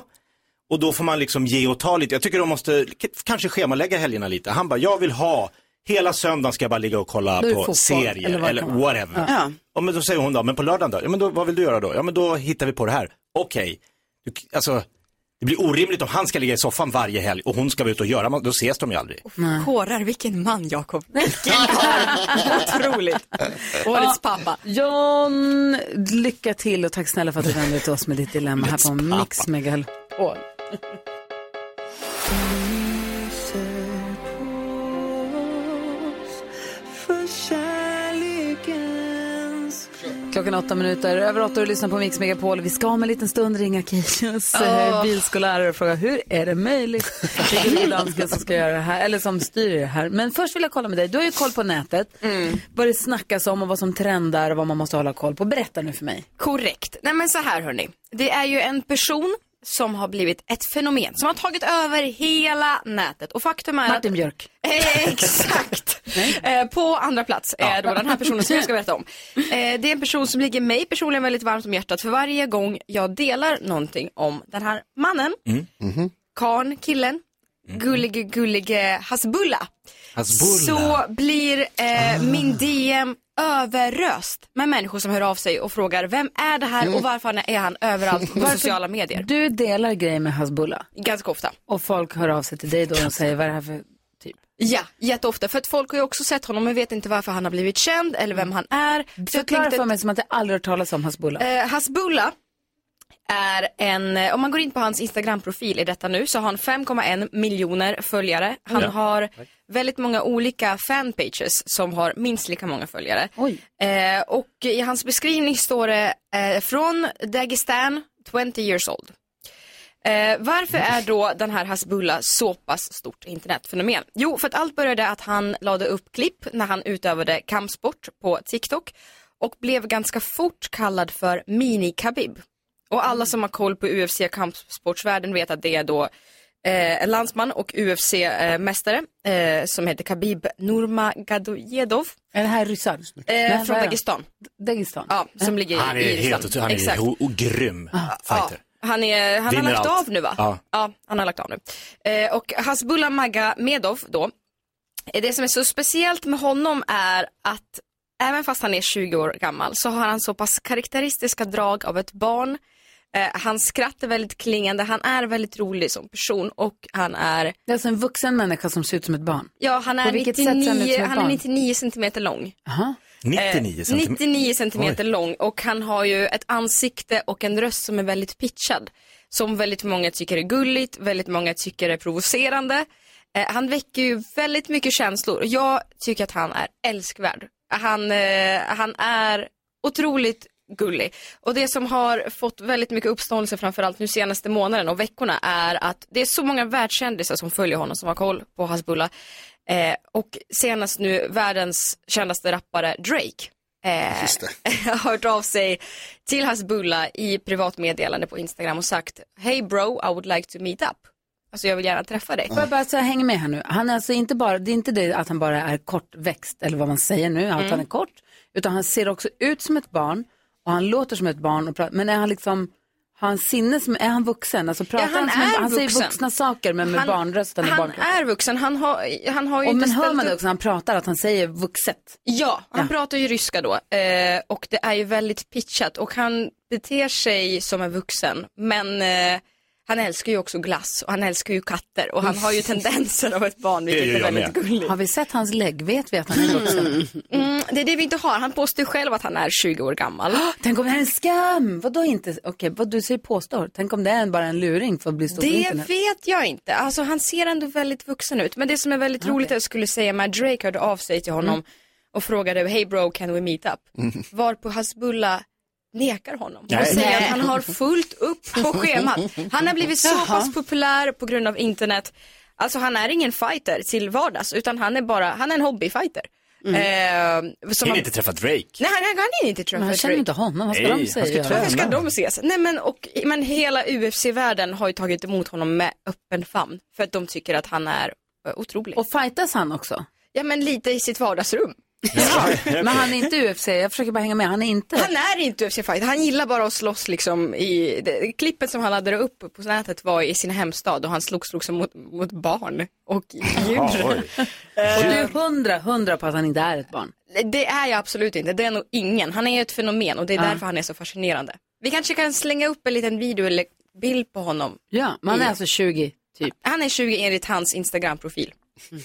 Och då får man liksom ge och ta lite. Jag tycker de måste kanske schemalägga helgerna lite. Han bara, jag vill ha, hela söndagen ska jag bara ligga och kolla på fotboll, serier eller eller, vad whatever. Ja. Ja. men då säger hon då, men på lördagen då? Ja men då, vad vill du göra då? Ja men då hittar vi på det här. Okej, k- alltså det blir orimligt om han ska ligga i soffan varje helg och hon ska vara ute och göra, då ses de ju aldrig. Kårar, vilken man Jakob. Vilken karl. Otroligt. Årets pappa. John, lycka till och tack snälla för att du vände dig till oss med ditt dilemma här på. Mix Megapol. Klockan åtta minuter över åtta och du lyssnar på Mix Megapol. Vi ska om en liten stund ringa Åh. oh. bilskollärare och fråga hur är det möjligt? Det är Dansken som ska göra det här, eller som styr det här. Men först vill jag kolla med dig. Du har ju koll på nätet. Vad det snackas om och vad som trendar och vad man måste hålla koll på. Berätta nu för mig. Korrekt. Nej men så här hörni. Det är ju en person som har blivit ett fenomen som har tagit över hela nätet. Och faktum är Martin att... Björk. Eh, Exakt. Eh, på andra plats är då den här personen som jag ska berätta om. Eh, det är en person som ligger mig personligen väldigt varmt om hjärtat för varje gång jag delar någonting om den här mannen, karn, killen, gullige, gullige Hasbulla. Hasbulla. Så blir eh, min DM överröst med människor som hör av sig och frågar vem är det här och varför är han överallt på sociala medier? Du delar grejer med Hasbulla. Ganska ofta. Och folk hör av sig till dig då och säger vad är det här för typ? Ja, jätteofta. För att folk har ju också sett honom men vet inte varför han har blivit känd eller vem han är. Förklara för mig som att jag aldrig hört talas om Hasbulla. Eh, Hasbulla är en, om man går in på hans Instagram-profil i detta nu så har han 5,1 miljoner följare. Han Ja. har väldigt många olika fanpages som har minst lika många följare. Eh, och i hans beskrivning står det eh, från Dagestan, 20 years old. Eh, varför är då den här Hasbulla så pass stort internetfenomen? Jo, för att allt började att han lade upp klipp när han utövade kampsport på TikTok och blev ganska fort kallad för Mini-Khabib. Och alla som har koll på UFC kampsportsvärlden vet att det är då eh, en landsman och UFC-mästare eh, som heter Khabib Nurmagomedov. Är det här ryssar? Eh, Nej, från? Dagestan. Dagestan? Ja, som ligger Han är i Ryssland. helt otrolig, han är Exakt. grym fighter. Han, är, han har lagt allt. av nu va? Ja. han har lagt av nu. Eh, och Hasbulla Magomedov då, eh, det som är så speciellt med honom är att även fast han är 20 år gammal så har han så pass karaktäristiska drag av ett barn. Eh, hans skratt är väldigt klingande, han är väldigt rolig som person och han är Det är alltså en vuxen människa som ser ut som ett barn. Ja, han är, vilket sätt ser han ut 99, som ett han är barn? 99 centimeter lång. Aha. 99 Eh, centimeter. 99 centimeter Oj. lång och han har ju ett ansikte och en röst som är väldigt pitchad. Som väldigt många tycker är gulligt, väldigt många tycker är provocerande. Eh, han väcker ju väldigt mycket känslor och jag tycker att han är älskvärd. Han, eh, han är otroligt gullig. Och det som har fått väldigt mycket uppståndelse framförallt nu senaste månaden och veckorna är att det är så många världskändisar som följer honom som har koll på Hasbulla. Eh, och senast nu världens kändaste rappare Drake. Eh, har hört av sig till Hasbulla i privatmeddelande på Instagram och sagt Hey bro, I would like to meet up. Alltså jag vill gärna träffa dig. Får jag bara så här, hänga med här nu. Han är alltså inte bara, det är inte det att han bara är kortväxt eller vad man säger nu, att Mm. han är kort, utan han ser också ut som ett barn och han låter som ett barn. Och pratar, men är han liksom, har han sinne som, är han vuxen? Alltså pratar Ja, han som en, är han säger vuxen. vuxna saker men med Han- barnrösten och Han är vuxen, han har, han har ju Och inte men hör man det också när han pratar, att han säger vuxet? Ja, han pratar ju ryska då eh, och det är ju väldigt pitchat och han beter sig som en vuxen men eh, han älskar ju också glass och han älskar ju katter och han har ju tendenser av ett barn vilket är väldigt gulligt. Har vi sett hans lägg? Vet vi att han är vuxen? Mm, det är det vi inte har, han påstår själv att han är 20 år gammal. Tänk om det här är en skam? Vadå inte? Okej, vad du säger påstår. Tänk om det är bara en luring för att bli stor på Det internet? vet jag inte. Alltså han ser ändå väldigt vuxen ut. Men det som är väldigt roligt jag skulle säga med Drake hörde av sig till honom Mm. och frågade Hey bro can we meet up? Varpå Hasbulla nekar honom och Nej. säger att han har fullt upp på schemat. Han har blivit så pass populär på grund av internet. Alltså han är ingen fighter till vardags utan han är bara, han är en hobbyfighter. Mm. Eh, som han- inte träffa Drake. Nej, han han kan inte träffa Men han känner Drake. inte honom, vad ska Nej, de säga? ska. Varför ska de ses? Nej men, och, men hela UFC-världen har ju tagit emot honom med öppen famn. För att de tycker att han är eh, otrolig. Och fightas han också? Ja men lite i sitt vardagsrum. Men han är inte UFC, jag försöker bara hänga med. Han är inte... Han är inte UFC-fighter, han gillar bara att slåss liksom i, det, klippet som han laddade upp på nätet var i sin hemstad och han slogs liksom mot, mot barn och djur. Och du är hundra, hundra på att han inte är ett barn. Det är jag absolut inte, det är nog ingen. Han är ett fenomen och det är Ja. därför han är så fascinerande. Vi kanske kan slänga upp en liten video eller bild på honom. Ja, men han är alltså 20 typ. Han är 20 enligt hans Instagram-profil.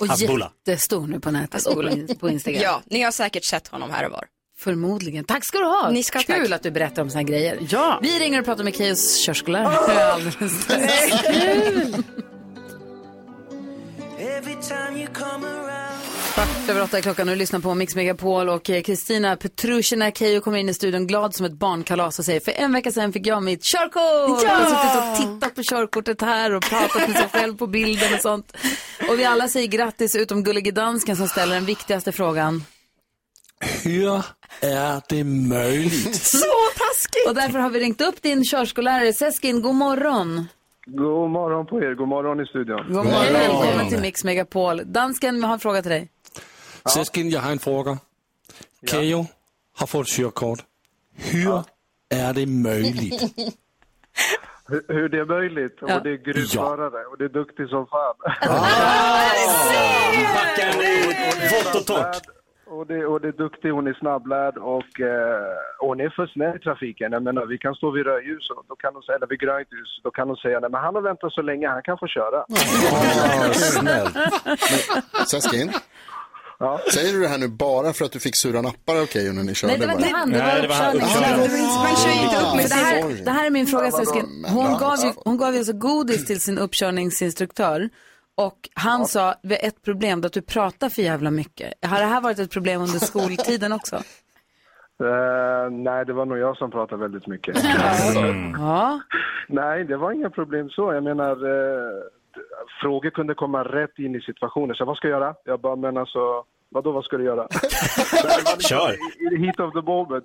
Och jättestor nu på nätet och på, in- på Instagram. Ja, ni har säkert sett honom här och var. Förmodligen. Tack ska du ha. Ni ska Kul tack. att du berättar om såna här grejer. Ja. Vi ringer och pratar med Keyyos körskollärare. Alldeles strax. Kul. Kvart över åtta är klockan och lyssnar på Mix Megapol och eh, Kristina Petrushina Keyyo kommer in i studion glad som ett barnkalas och säger för en vecka sedan fick jag mitt körkort. Ja! Jag har suttit och tittat på körkortet här och pratat med sig själv på bilden och sånt. Och vi alla säger grattis utom gullige dansken som ställer den viktigaste frågan. Hur är det möjligt? Så taskigt! Och därför har vi ringt upp din körskollärare Seskin. God morgon. God morgon på er, god morgon i studion. God morgon. Välkommen till Mix Megapol. Dansken, vi har en fråga till dig. Seskin, jag har en fråga. Keyyo har fått körkort. Hur är det möjligt? Hur, hur det är möjligt. Ja. Och det är grusförare och det är duktig som fan. Backar ni vått och torrt? Och det, och det är duktig, hon är snabblärd och eh, hon är för snäll i trafiken. Jag menar, vi kan stå vid rödljus, och då kan hon säga, eller vid grönt ljus, då kan hon säga nej men han har väntat så länge, han kan få köra. snällt. Seskin, säger du det här nu bara för att du fick sura nappar av Keyyo när ni körde? Nej, det var inte han. Det var Nej, det här, sin- det här är min fråga, Ja. Men Hon gav ju, hon gav ju alltså godis till sin uppkörningsinstruktör. Och han sa, vi har ett problem, det är att du pratar för jävla mycket. Har det här varit ett problem under skoltiden också? Eh, nej, det var nog jag som pratade väldigt mycket. Ja. Nej, det var inga problem så. Jag menar, eh, frågor kunde komma rätt in i situationen. Så vad ska jag göra? Jag bara, men alltså, vadå vad ska du göra? Kör! I the heat of the moment.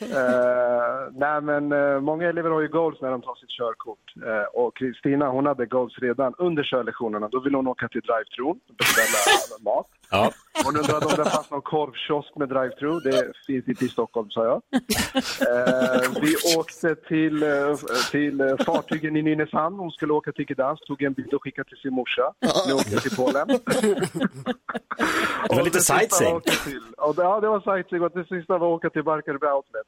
Eh, nej, men eh, många elever har ju goals när de tar sitt körkort. Eh, och Kristina, hon hade goals redan under körlektionerna. Då ville hon åka till drive-thru, beställa mat. Ja. Hon undrade om det fanns någon korvkiosk med drive-thru. Det finns inte i Stockholm, sa jag. Eh, vi åkte till, eh, till eh, fartygen i Nynäshamn. Hon skulle åka till Gdansk, tog en bild och skickade till sin morsa. Nu åkte jag till Polen. Det var lite det sista var sightseeing. och Ja, det var sightseeing och det sista var att åka till Barkarby Outlet.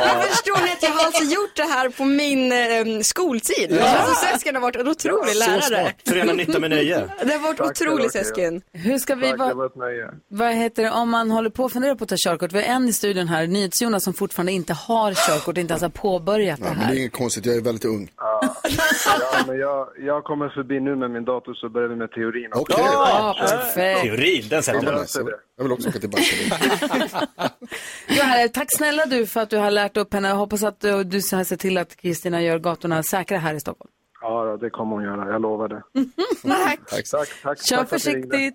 Jag förstår ni att jag har alltså gjort det här på min eh, skoltid? Ja. Alltså Sesken har varit en otrolig Så lärare. smart. Förena nytta med nöje. Det har varit Tack, otroligt Sesken. Hur ska vi, Tack, det vad, var ett nöje. vad heter det, om man håller på och funderar på att ta körkort. Vi har en i studion här, NyhetsJonas, som fortfarande inte har körkort, inte ens har påbörjat det Ja, men det här. är inget konstigt, jag är väldigt ung. Ja, men jag, jag kommer förbi nu med min dator så börjar vi med teorin. Okej. Ja, perfekt. Teorin, den sätter Ja, alltså, jag vill också åka till här, tack snälla du för att du har lärt upp henne. Jag hoppas att du, du har sett till att Kristina gör gatorna säkra här i Stockholm. Ja, det kommer hon göra. Jag lovar det. Tack. Tack, tack. tack Kör tack försiktigt.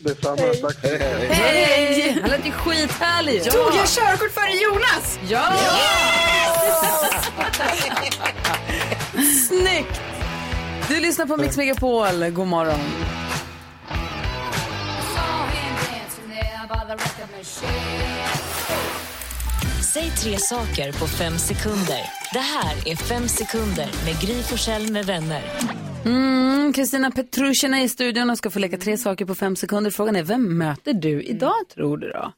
Detsamma. Tack så mycket. Hej! Han lät ju skithärlig ju. Tog jag körkort före Jonas? Ja! Snyggt! Du lyssnar på Mix Megapol. God morgon. Säg tre saker på fem sekunder. Det här är Fem sekunder med Gry Forssell med vänner. Mm, Kristina Mm, Petrushina är i studion och ska få leka tre saker på fem sekunder. Frågan är, vem möter du idag tror du då?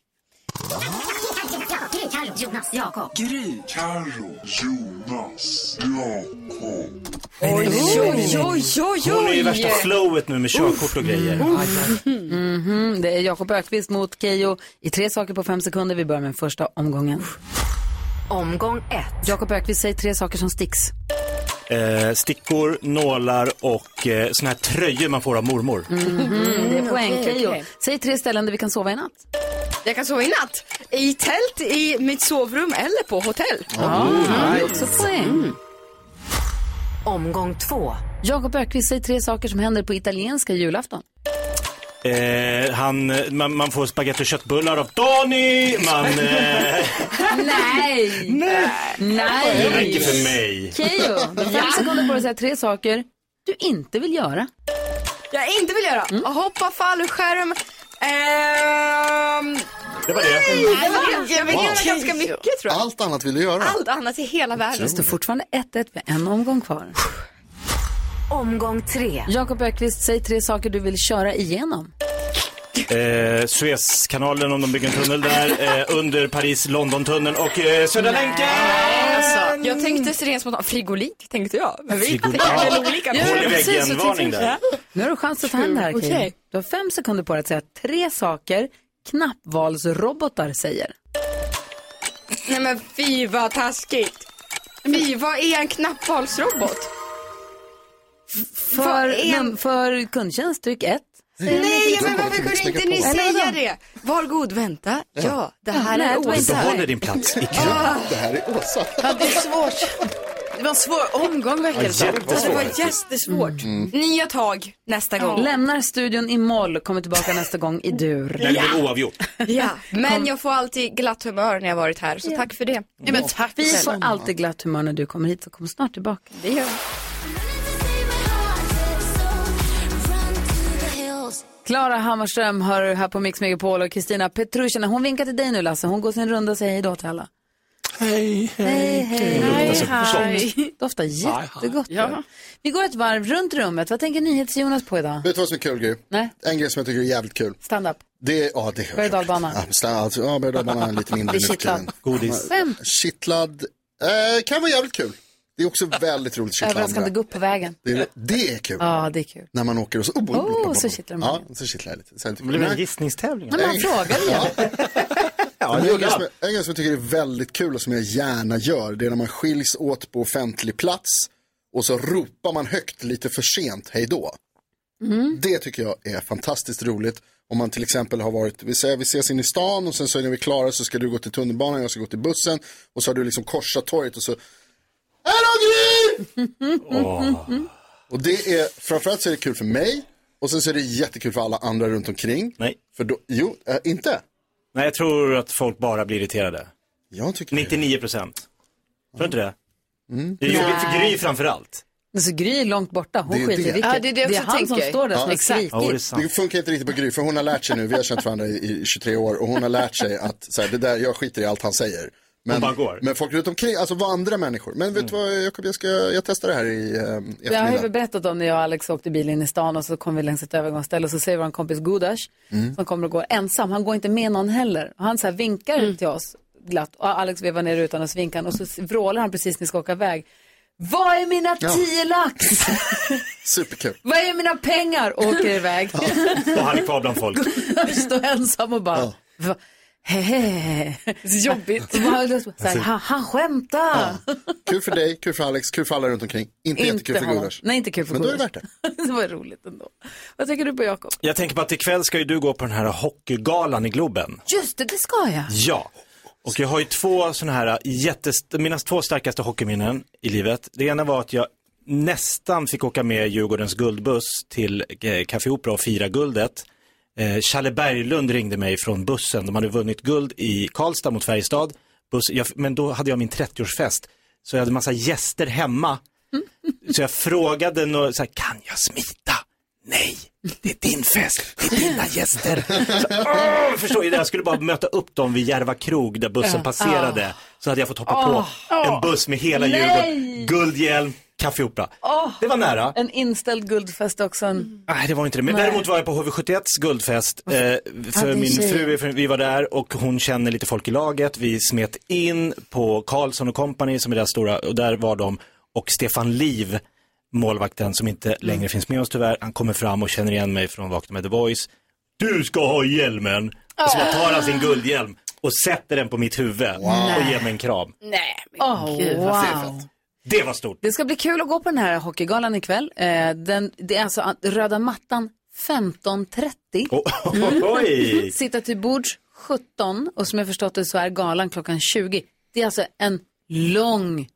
Jonas, Jakob. Gry, Carro, Jonas, Jakob. Oj, oj, oj, oj, Hon är oj. värsta flowet nu med körkort och grejer. Mhm, det är Jakob Ökvist mot Keyyo i tre saker på fem sekunder. Vi börjar med första omgången. Omgång ett. Jakob Ökvist säger tre saker som sticks. Eh, stickor, nålar och eh, såna här tröjor man får av mormor. Mhm, det är poäng. okej, Keyyo, okej. säg tre ställen där vi kan sova i natt. Jag kan sova i natt. I tält, i mitt sovrum eller på hotell. Ja, det är också poäng. Omgång två. Jakob Ökvist säger tre saker som händer på italienska julafton. Eh, han, man, man får spagetti och köttbullar av Tony! Man... Eh, Nej! Nej! det räcker för mig. Keyyo, du har fem sekunder på dig att säga tre saker du inte vill göra. Jag inte vill göra. Mm. Hoppa fallskärm. Ehm, Det var det. nej, jag vill göra ganska mycket tror jag. Allt annat vill du göra. Allt annat i hela världen. Det står fortfarande 1-1, vi har en omgång kvar. Omgång tre. Jakob Ökvist, säg tre saker du vill köra igenom. Eh, Suezkanalen om de bygger en tunnel där. Eh, under Paris-London-tunneln och eh, Södra länken! Jag tänkte rent spontant, frigolit tänkte jag. Men vi Frigolit. tänkte Ja. väl olika. Håll i precis, väggen, så varning tänkte där. Nu har du chans att ta hem det här, Keyyo. Okej. Du har fem sekunder på dig att säga tre saker knappvalsrobotar säger. Nej men fy vad taskigt. Fy, vad är en knappvalsrobot? För, är- num- för kundtjänst, tryck ett. Nej, men varför kunde inte ni säga det? Var god, vänta. Ja, det här är Åsa. här. Behåller din plats i kön. Det här är Åsa. Ja, det är svårt. Det var en svår omgång verkar det som. jättesvårt. Det var jättesvårt. Nya tag nästa gång. Lämnar studion i moll, kommer tillbaka nästa gång i dur. Det blir oavgjort. Ja, men jag får alltid glatt humör när jag varit här, så tack för det. Ja, men tack Vi får alltid glatt humör när du kommer hit, så kom snart tillbaka. Det gör vi. Klara Hammarström hör här på Mix Megapol och Kristina Petrushina. Hon vinkar till dig nu Lasse. Hon går sin runda och säger hej då till alla. Hej, Hej, hej. Luktar så Hej. Doftar jättegott. Ja. Vi går ett varv runt rummet. Vad tänker NyhetsJonas på idag? Vet du vad som är kul Gry? Nej. En grej som jag tycker är jävligt kul. Stand-up. Det är, ja det är Berg och dalbana. Ja, stand- alltså, ja, berg och dalbana är lite mindre tiden. kittlad. Godis. Skämt. Kittlad, eh, kan vara jävligt kul. Det är också väldigt roligt att kittla Överraskande andra. gupp på vägen. Det är, det är kul. Ja, det är kul. När man åker och så... Oh, oh, Oh, oh, oh, så kittlar man. Ja, så kittlar jag lite. Sen, Det blir en gissningstävling? Nej, man frågar ju. Ja, en, grej som, jag- en grej som jag tycker är väldigt kul och som jag gärna gör, det är när man skiljs åt på offentlig plats och så ropar man högt lite för sent hej då. Mm. Det tycker jag är fantastiskt roligt. Om man till exempel har varit, vi säger vi ses in i stan och sen så när vi är klara så ska du gå till tunnelbanan, jag ska gå till bussen och så har du liksom korsat torget och så Hallå Gry! Och det är, framförallt så är det kul för mig och sen så är det jättekul för alla andra runt omkring. Nej. För då, jo, äh, inte? Nej, jag tror att folk bara blir irriterade. Jag tycker 99 procent. Tror du inte det? Mm. Det är jobbigt för Gry framför allt. Alltså Gry är långt borta. Hon Det är skiter i det. vilket. Ja, det är det jag också han som tänker. står där som Ja, har exakt. skrikit. Det funkar inte riktigt på Gry, för hon har lärt sig nu, vi har känt varandra i, i 23 år och hon har lärt sig att så här, det där, jag skiter i allt han säger. Men, bara går. men folk runt omkring, alltså vad andra människor. Men vet du vad Jakob, jag, ska, jag testar det här i eh, Jag har ju eftermiddag. berättat om när jag och Alex åkte bil in i stan och så kom vi längs ett övergångsställe och så säger vår kompis Gudash Mm. som kommer och går ensam. Han går inte med någon heller. Han så här vinkar till oss glatt och Alex vevar ner rutan och så vinkar han och så vrålar han precis när vi ska åka iväg. Vad är mina Ja. tio lax? Superkul. Vad är mina pengar? Och åker iväg. Och han är kvar bland folk. Står ensam och bara, "Va? hehe. Jobbigt. Och bara, så här, han, han skämtar. Kul för dig, kul för Alex, kul för alla runt omkring. Inte, jättekul för. Gulasch. Nej, inte kul för Men då är det värt det. det var roligt ändå. Vad tänker du på Jakob? Jag tänker på att ikväll ska ju du gå på den här hockeygalan i Globen. Just det, det ska jag. Ja. Och jag har ju två sådana här jättest- mina två starkaste hockeyminnen i livet. Det ena var att jag nästan fick åka med Djurgårdens guldbuss till eh, Café Opera och fira guldet. Eh, Challe Berglund ringde mig från bussen. De hade vunnit guld i Karlstad mot Färjestad. Buss, jag, men då hade jag min 30-årsfest. Så jag hade massa gäster hemma. Så jag frågade, nå- så här, kan jag smita? Nej, det är din fest, det är dina gäster. Så, åh, förstår jag skulle bara möta upp dem vid Järva krog där bussen passerade. Så hade jag fått hoppa på en buss med hela. Djurgården, guldhjälm, Café Opera. Åh, Det var nära. en inställd guldfest också. En... Nej, det var inte det. Men Nej. däremot var jag på HV71s guldfest. Eh, Ja, för din min tjej. fru, vi var där och hon känner lite folk i laget. Vi smet in på Karlsson och Company som är deras stora, och där var de. Och Stefan Liv, målvakten som inte längre finns med oss tyvärr, han kommer fram och känner igen mig från Vakna med The Voice. Du ska ha hjälmen! Och så tar han sin guldhjälm och sätter den på mitt huvud och ger mig en kram. Nej, men Oh, gud vad wow. Det var stort. Det ska bli kul att gå på den här hockeygalan ikväll. Eh, den, det är alltså röda mattan 15.30. Oh, oj! Sitta till bords 17 och som jag förstått det så är galan klockan 20. Det är alltså en lång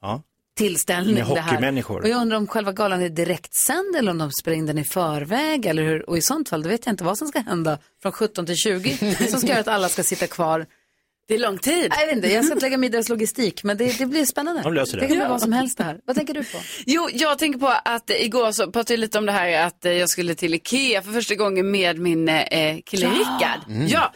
Ja. tillställning Med hockeymänniskor. Och jag undrar om själva galan är direktsänd eller om de spelar in den i förväg eller hur. Och i sånt fall, då vet jag inte vad som ska hända från 17 till 20 som ska göra att alla ska sitta kvar. Det är lång tid. Nej, Jag vet inte, jag ska inte lägga mig i deras logistik, men det, det blir spännande. De löser det. Det kan bli Ja. vad som helst det här. Vad tänker du på? Jo, jag tänker på att igår så pratade jag lite om det här att eh, jag skulle till Ikea för första gången med min eh, kille Ja. Rickard. Mm. Ja,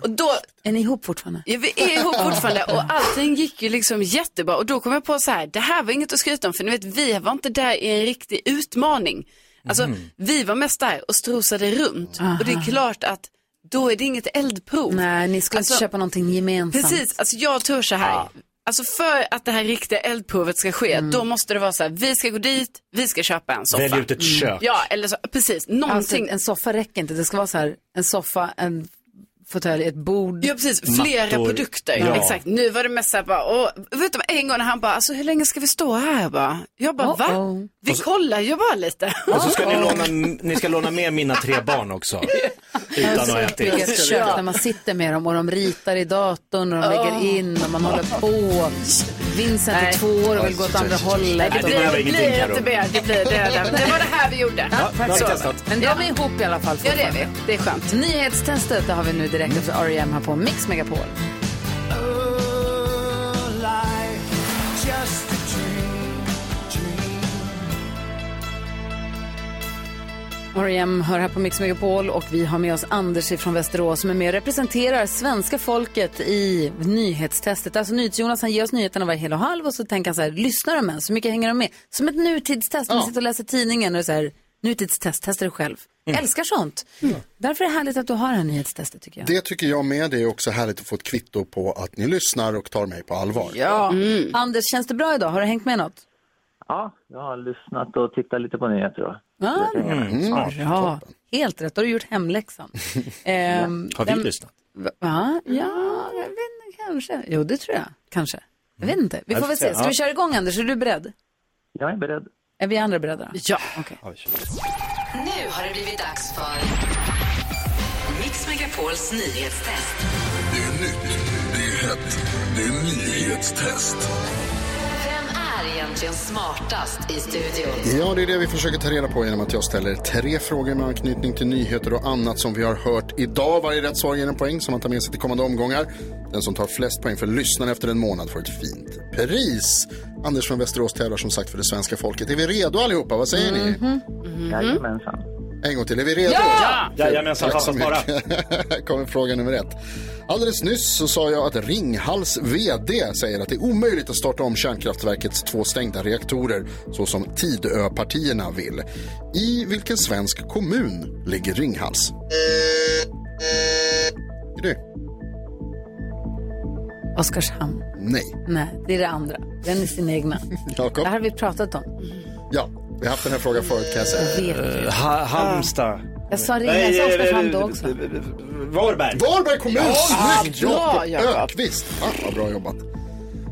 och då... Är ni ihop fortfarande? Ja, vi är ihop fortfarande och allting gick ju liksom jättebra. Och då kom jag på så här, det här var inget att skryta om för ni vet, vi var inte där i en riktig utmaning. Alltså, Mhm. vi var mest där och strosade runt. Och det är klart att då är det inget eldprov. Nej, ni ska inte Alltså, köpa någonting gemensamt. Precis, alltså jag tror så här. Alltså för att det här riktiga eldprovet ska ske, Mm. då måste det vara så här, vi ska gå dit, vi ska köpa en soffa. Välj ut ett kök. Ja, eller så, precis, någonting. Alltså, en soffa räcker inte. Det ska vara så här, en soffa, en fåtölj, ett bord. Ja precis, flera Mattor. produkter. Ja. Exakt, nu var det mest så här bara, och, vet du, en gång när han bara, alltså hur länge ska vi stå här? Jag bara, jag bara va? Uh-oh. Vi kollar ju bara lite. Och så ska ni låna, ni ska låna med mina tre barn också. Utan att ha ätit. kök där man sitter med dem och de ritar i datorn och de lägger in och man håller på. Vincent är två år och vill gå åt andra hållet. Det det blir, inte mer, det blir det. Det, det var det här vi gjorde. Ja, Så. Men de är ihop i alla fall Ja, det är vi. Det är skönt. Nyhetstestet det har vi nu direkt efter R.E.M. här på Mix Megapol. R.E.M. hör här på Mix Megapol och vi har med oss Anders från Västerås som är med och representerar svenska folket i nyhetstestet. Alltså NyhetsJonas han ger oss nyheterna varje hel och halv och så tänker han så här, lyssnar de än? Så mycket hänger de med? Som ett nutidstest, man sitter och läser tidningen och så här, nutidstest, testa dig själv. Mm. Älskar sånt. Därför är det härligt att du har det här nyhetstestet tycker jag. Det tycker jag med. Det är också härligt att få ett kvitto på att ni lyssnar och tar mig på allvar. Ja. Anders, känns det bra idag? Har du hängt med något? Ja, jag har lyssnat och tittat lite på nyheter. då. Ja, Mm. bra. Helt rätt. Då har du gjort hemläxan. Ehm, Har vi vem- lyssnat? Va? Ja, ja, jag vet inte, kanske. Jo, det tror jag. Kanske. Jag vet inte. Vi får väl se. Ska ja. vi köra igång, Anders? Är du beredd? Jag är beredd. Är vi andra beredda? Ja. Okej. Nu har det blivit dags för Mix Megapols nyhetstest. Det är nytt, det är hett, det är nyhetstest. Är egentligen smartast i studion? Ja, det är det vi försöker ta reda på genom att jag ställer tre frågor med anknytning till nyheter och annat som vi har hört idag. Varje rätt svar ger en poäng som man tar med sig till kommande omgångar. Den som tar flest poäng för lyssnaren efter en månad får ett fint pris. Anders från Västerås tävlar som sagt för det svenska folket. Är vi redo allihopa? Vad säger ni? Jajamensan. En gång till, är vi redo? Ja! Jajamensan, fattas bara. kommer fråga nummer ett. Alldeles nyss så sa jag att Ringhals VD säger att det är omöjligt att starta om kärnkraftverkets två stängda reaktorer så som Tidöpartierna vill. I vilken svensk kommun ligger Ringhals? Är det? Oskarshamn. Nej. Nej, det är det andra. Den är sin egna. Jakob? Det här har vi pratat om. Ja, vi har haft den här frågan förut kan jag säga. Eh, ha, Halmstad. Jag sa Ringhals, jag sa Oskarshamn då också. Varberg. Varberg kommun! Ja, Snyggt! bra, Jakob. Ökvist. Ah, vad bra jobbat.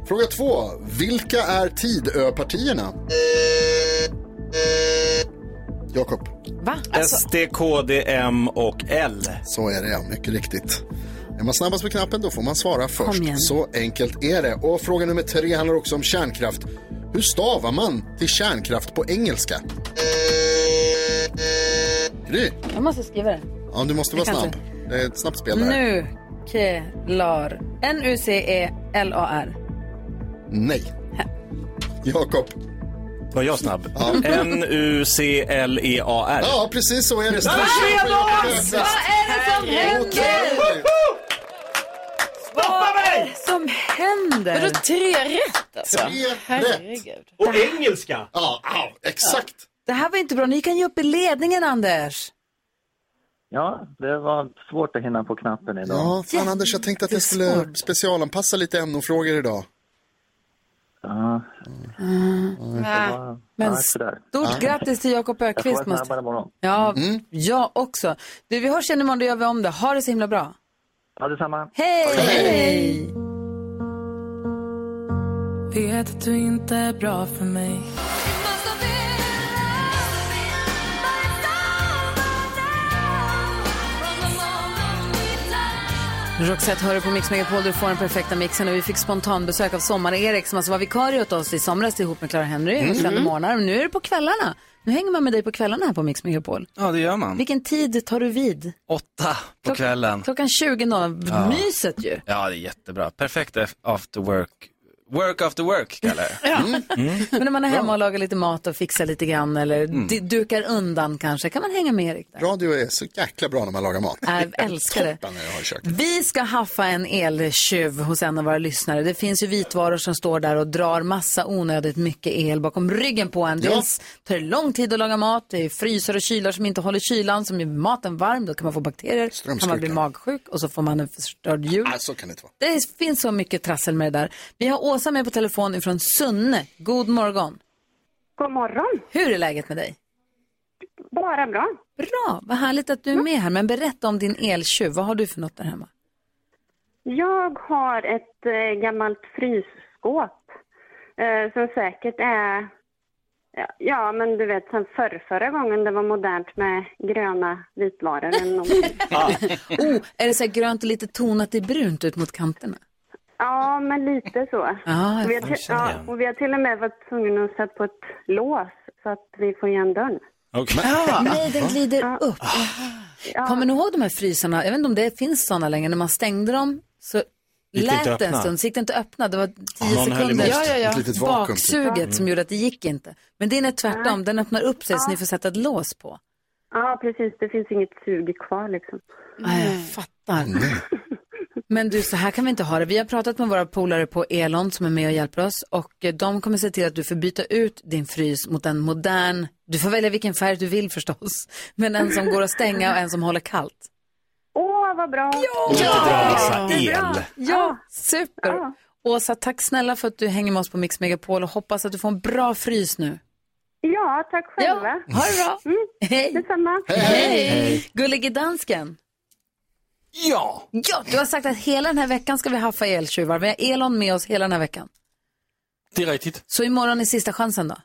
Fråga två. Vilka är Tidöpartierna? Jakob. Va? SD, KD, M och L. Så är det ja, mycket riktigt. Är man snabbast på knappen då får man svara först. Så enkelt är det. Och fråga nummer tre handlar också om kärnkraft. Hur stavar man till kärnkraft på engelska? Gry? Jag måste skriva det. Ja, du måste vara snabb. kanske- Det är ett snabbt spel det här. Nu, Kelar. N-U-C-E-L-A-R. Nej. Jakob. Var jag snabb? Ja. N-U-C-L-E-A-R. Ja, precis så är det. Vad är det som händer? Vad är det som händer? Vadå tre rätt alltså? Tre Herregud. Och engelska. Ja, ja, exakt. Det här var inte bra. Ni kan ge upp i ledningen, Anders. Ja, det var svårt att hinna på knappen idag. Ja, fan Anders, jag tänkte att jag skulle specialanpassa lite NO-frågor idag. Ja, Mm. Men ja, sådär. stort Ja. grattis till Jakob Jag får Måste... Ja, Mm. jag också. Du, vi hörs igen imorgon, då gör vi om det. Ha det så himla bra. Ja, detsamma. Hej! Hej! Vet att du inte är bra för mig Roxette hör på Mix Megapol, du får den perfekta mixen och vi fick spontanbesök av Sommar-Erik som alltså var vikarie åt oss i somras ihop med Clara Henry Mm. sände morgnar. Men nu är det på kvällarna. Nu hänger man med dig på kvällarna här på Mix Megapol. Ja, det gör man. Vilken tid tar du vid? Åtta på kvällen. Klockan 20.00. Ja. Myset ju. Ja, det är jättebra. Perfekt af- after work. Work after work jag det. Mm. Men när man är hemma och lagar lite mat och fixar lite grann eller Mm. dukar undan kanske, kan man hänga med Erik där. Radio är så jäkla bra när man lagar mat. Jag älskar det. Vi ska haffa en eltjuv hos en av våra lyssnare. Det finns ju vitvaror som står där och drar massa onödigt mycket el bakom ryggen på en. Ja. Dels tar det lång tid att laga mat, det är frysar och kylar som inte håller kylan, som gör maten varm, då kan man få bakterier, kan man bli magsjuk och så får man en förstörd jul. Nej, så kan det vara. Det finns så mycket trassel med det där. Vi har Åsa med på telefon ifrån Sunne. God morgon. God morgon. Hur är läget med dig? Bara bra. Bra, vad härligt att du är med här. Men berätta om din eltjuv. Vad har du för något där hemma? Jag har ett eh, gammalt frysskåp eh, som säkert är, ja, men du vet sen förr, förra gången det var modernt med gröna vitvaror eller någonting. Oh, är det så här grönt och lite tonat i brunt ut mot kanterna? Ja, men lite så. Ja, jag vi har ja, och vi har till och med varit tvungna att sätta på ett lås så att vi får igen dörren. Nej, den glider upp. Ja. Kommer ni ihåg de här frysarna? Jag vet inte om det finns sådana längre. När man stängde dem så Gick lät det en öppna? stund, så gick det inte att öppna. Det var tio sekunder. Ett litet vakuum, typ. Baksuget Mm. som gjorde att det gick inte. Men din är tvärtom, den öppnar upp sig så ni får sätta ett lås på. Ja, precis. Det finns inget sug kvar liksom. Nej, jag fattar. Men du, så här kan vi inte ha det. Vi har pratat med våra polare på Elon som är med och hjälper oss och eh, de kommer se till att du får byta ut din frys mot en modern, du får välja vilken färg du vill förstås, men en som går att stänga och en som håller kallt. Åh, vad bra! Ja! Massa Det är bra. Ja, super. Åsa, tack snälla för att du hänger med oss på Mix Megapol och hoppas att du får en bra frys nu. Ja, tack själva. Ha det bra. Mm. Hej. Detsamma. Hej. Gullige dansken. Ja. Ja, du har sagt att hela den här veckan ska vi haffa eltjuvar. Vi har Elon med oss hela den här veckan. Det är riktigt. Så imorgon är sista chansen då.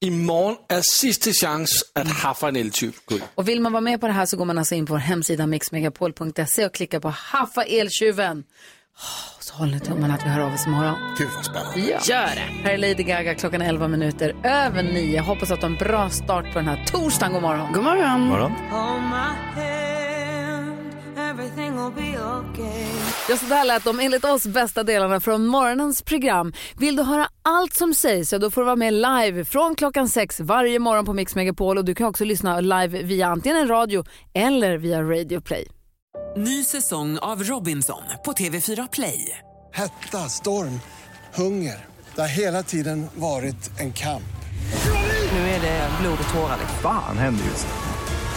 Imorgon är sista chans att haffa en. Gry. Och vill man vara med på det här så går man alltså in på vår hemsida mixmegapol.se och klickar på haffa eltjuven. Oh, så håller ni tummarna att vi hör av oss imorgon. Gud vad spännande. Ja. Gör det. Här är Lady Gaga klockan 11 minuter över 9. Hoppas att du har en bra start på den här torsdagen. God morgon. God morgon. Morgon. Hold my hand, everything will be okay. Ja, så där lät de enligt oss bästa delarna från morgonens program. Vill du höra allt som sägs så då får du vara med live från klockan sex varje morgon på Mix Megapol och du kan också lyssna live via antingen en radio eller via Radio Play. Ny säsong av Robinson på TV4 Play. Hetta, storm, hunger. Det har hela tiden varit en kamp. Nu är det blod och tårar. Fan händer just nu.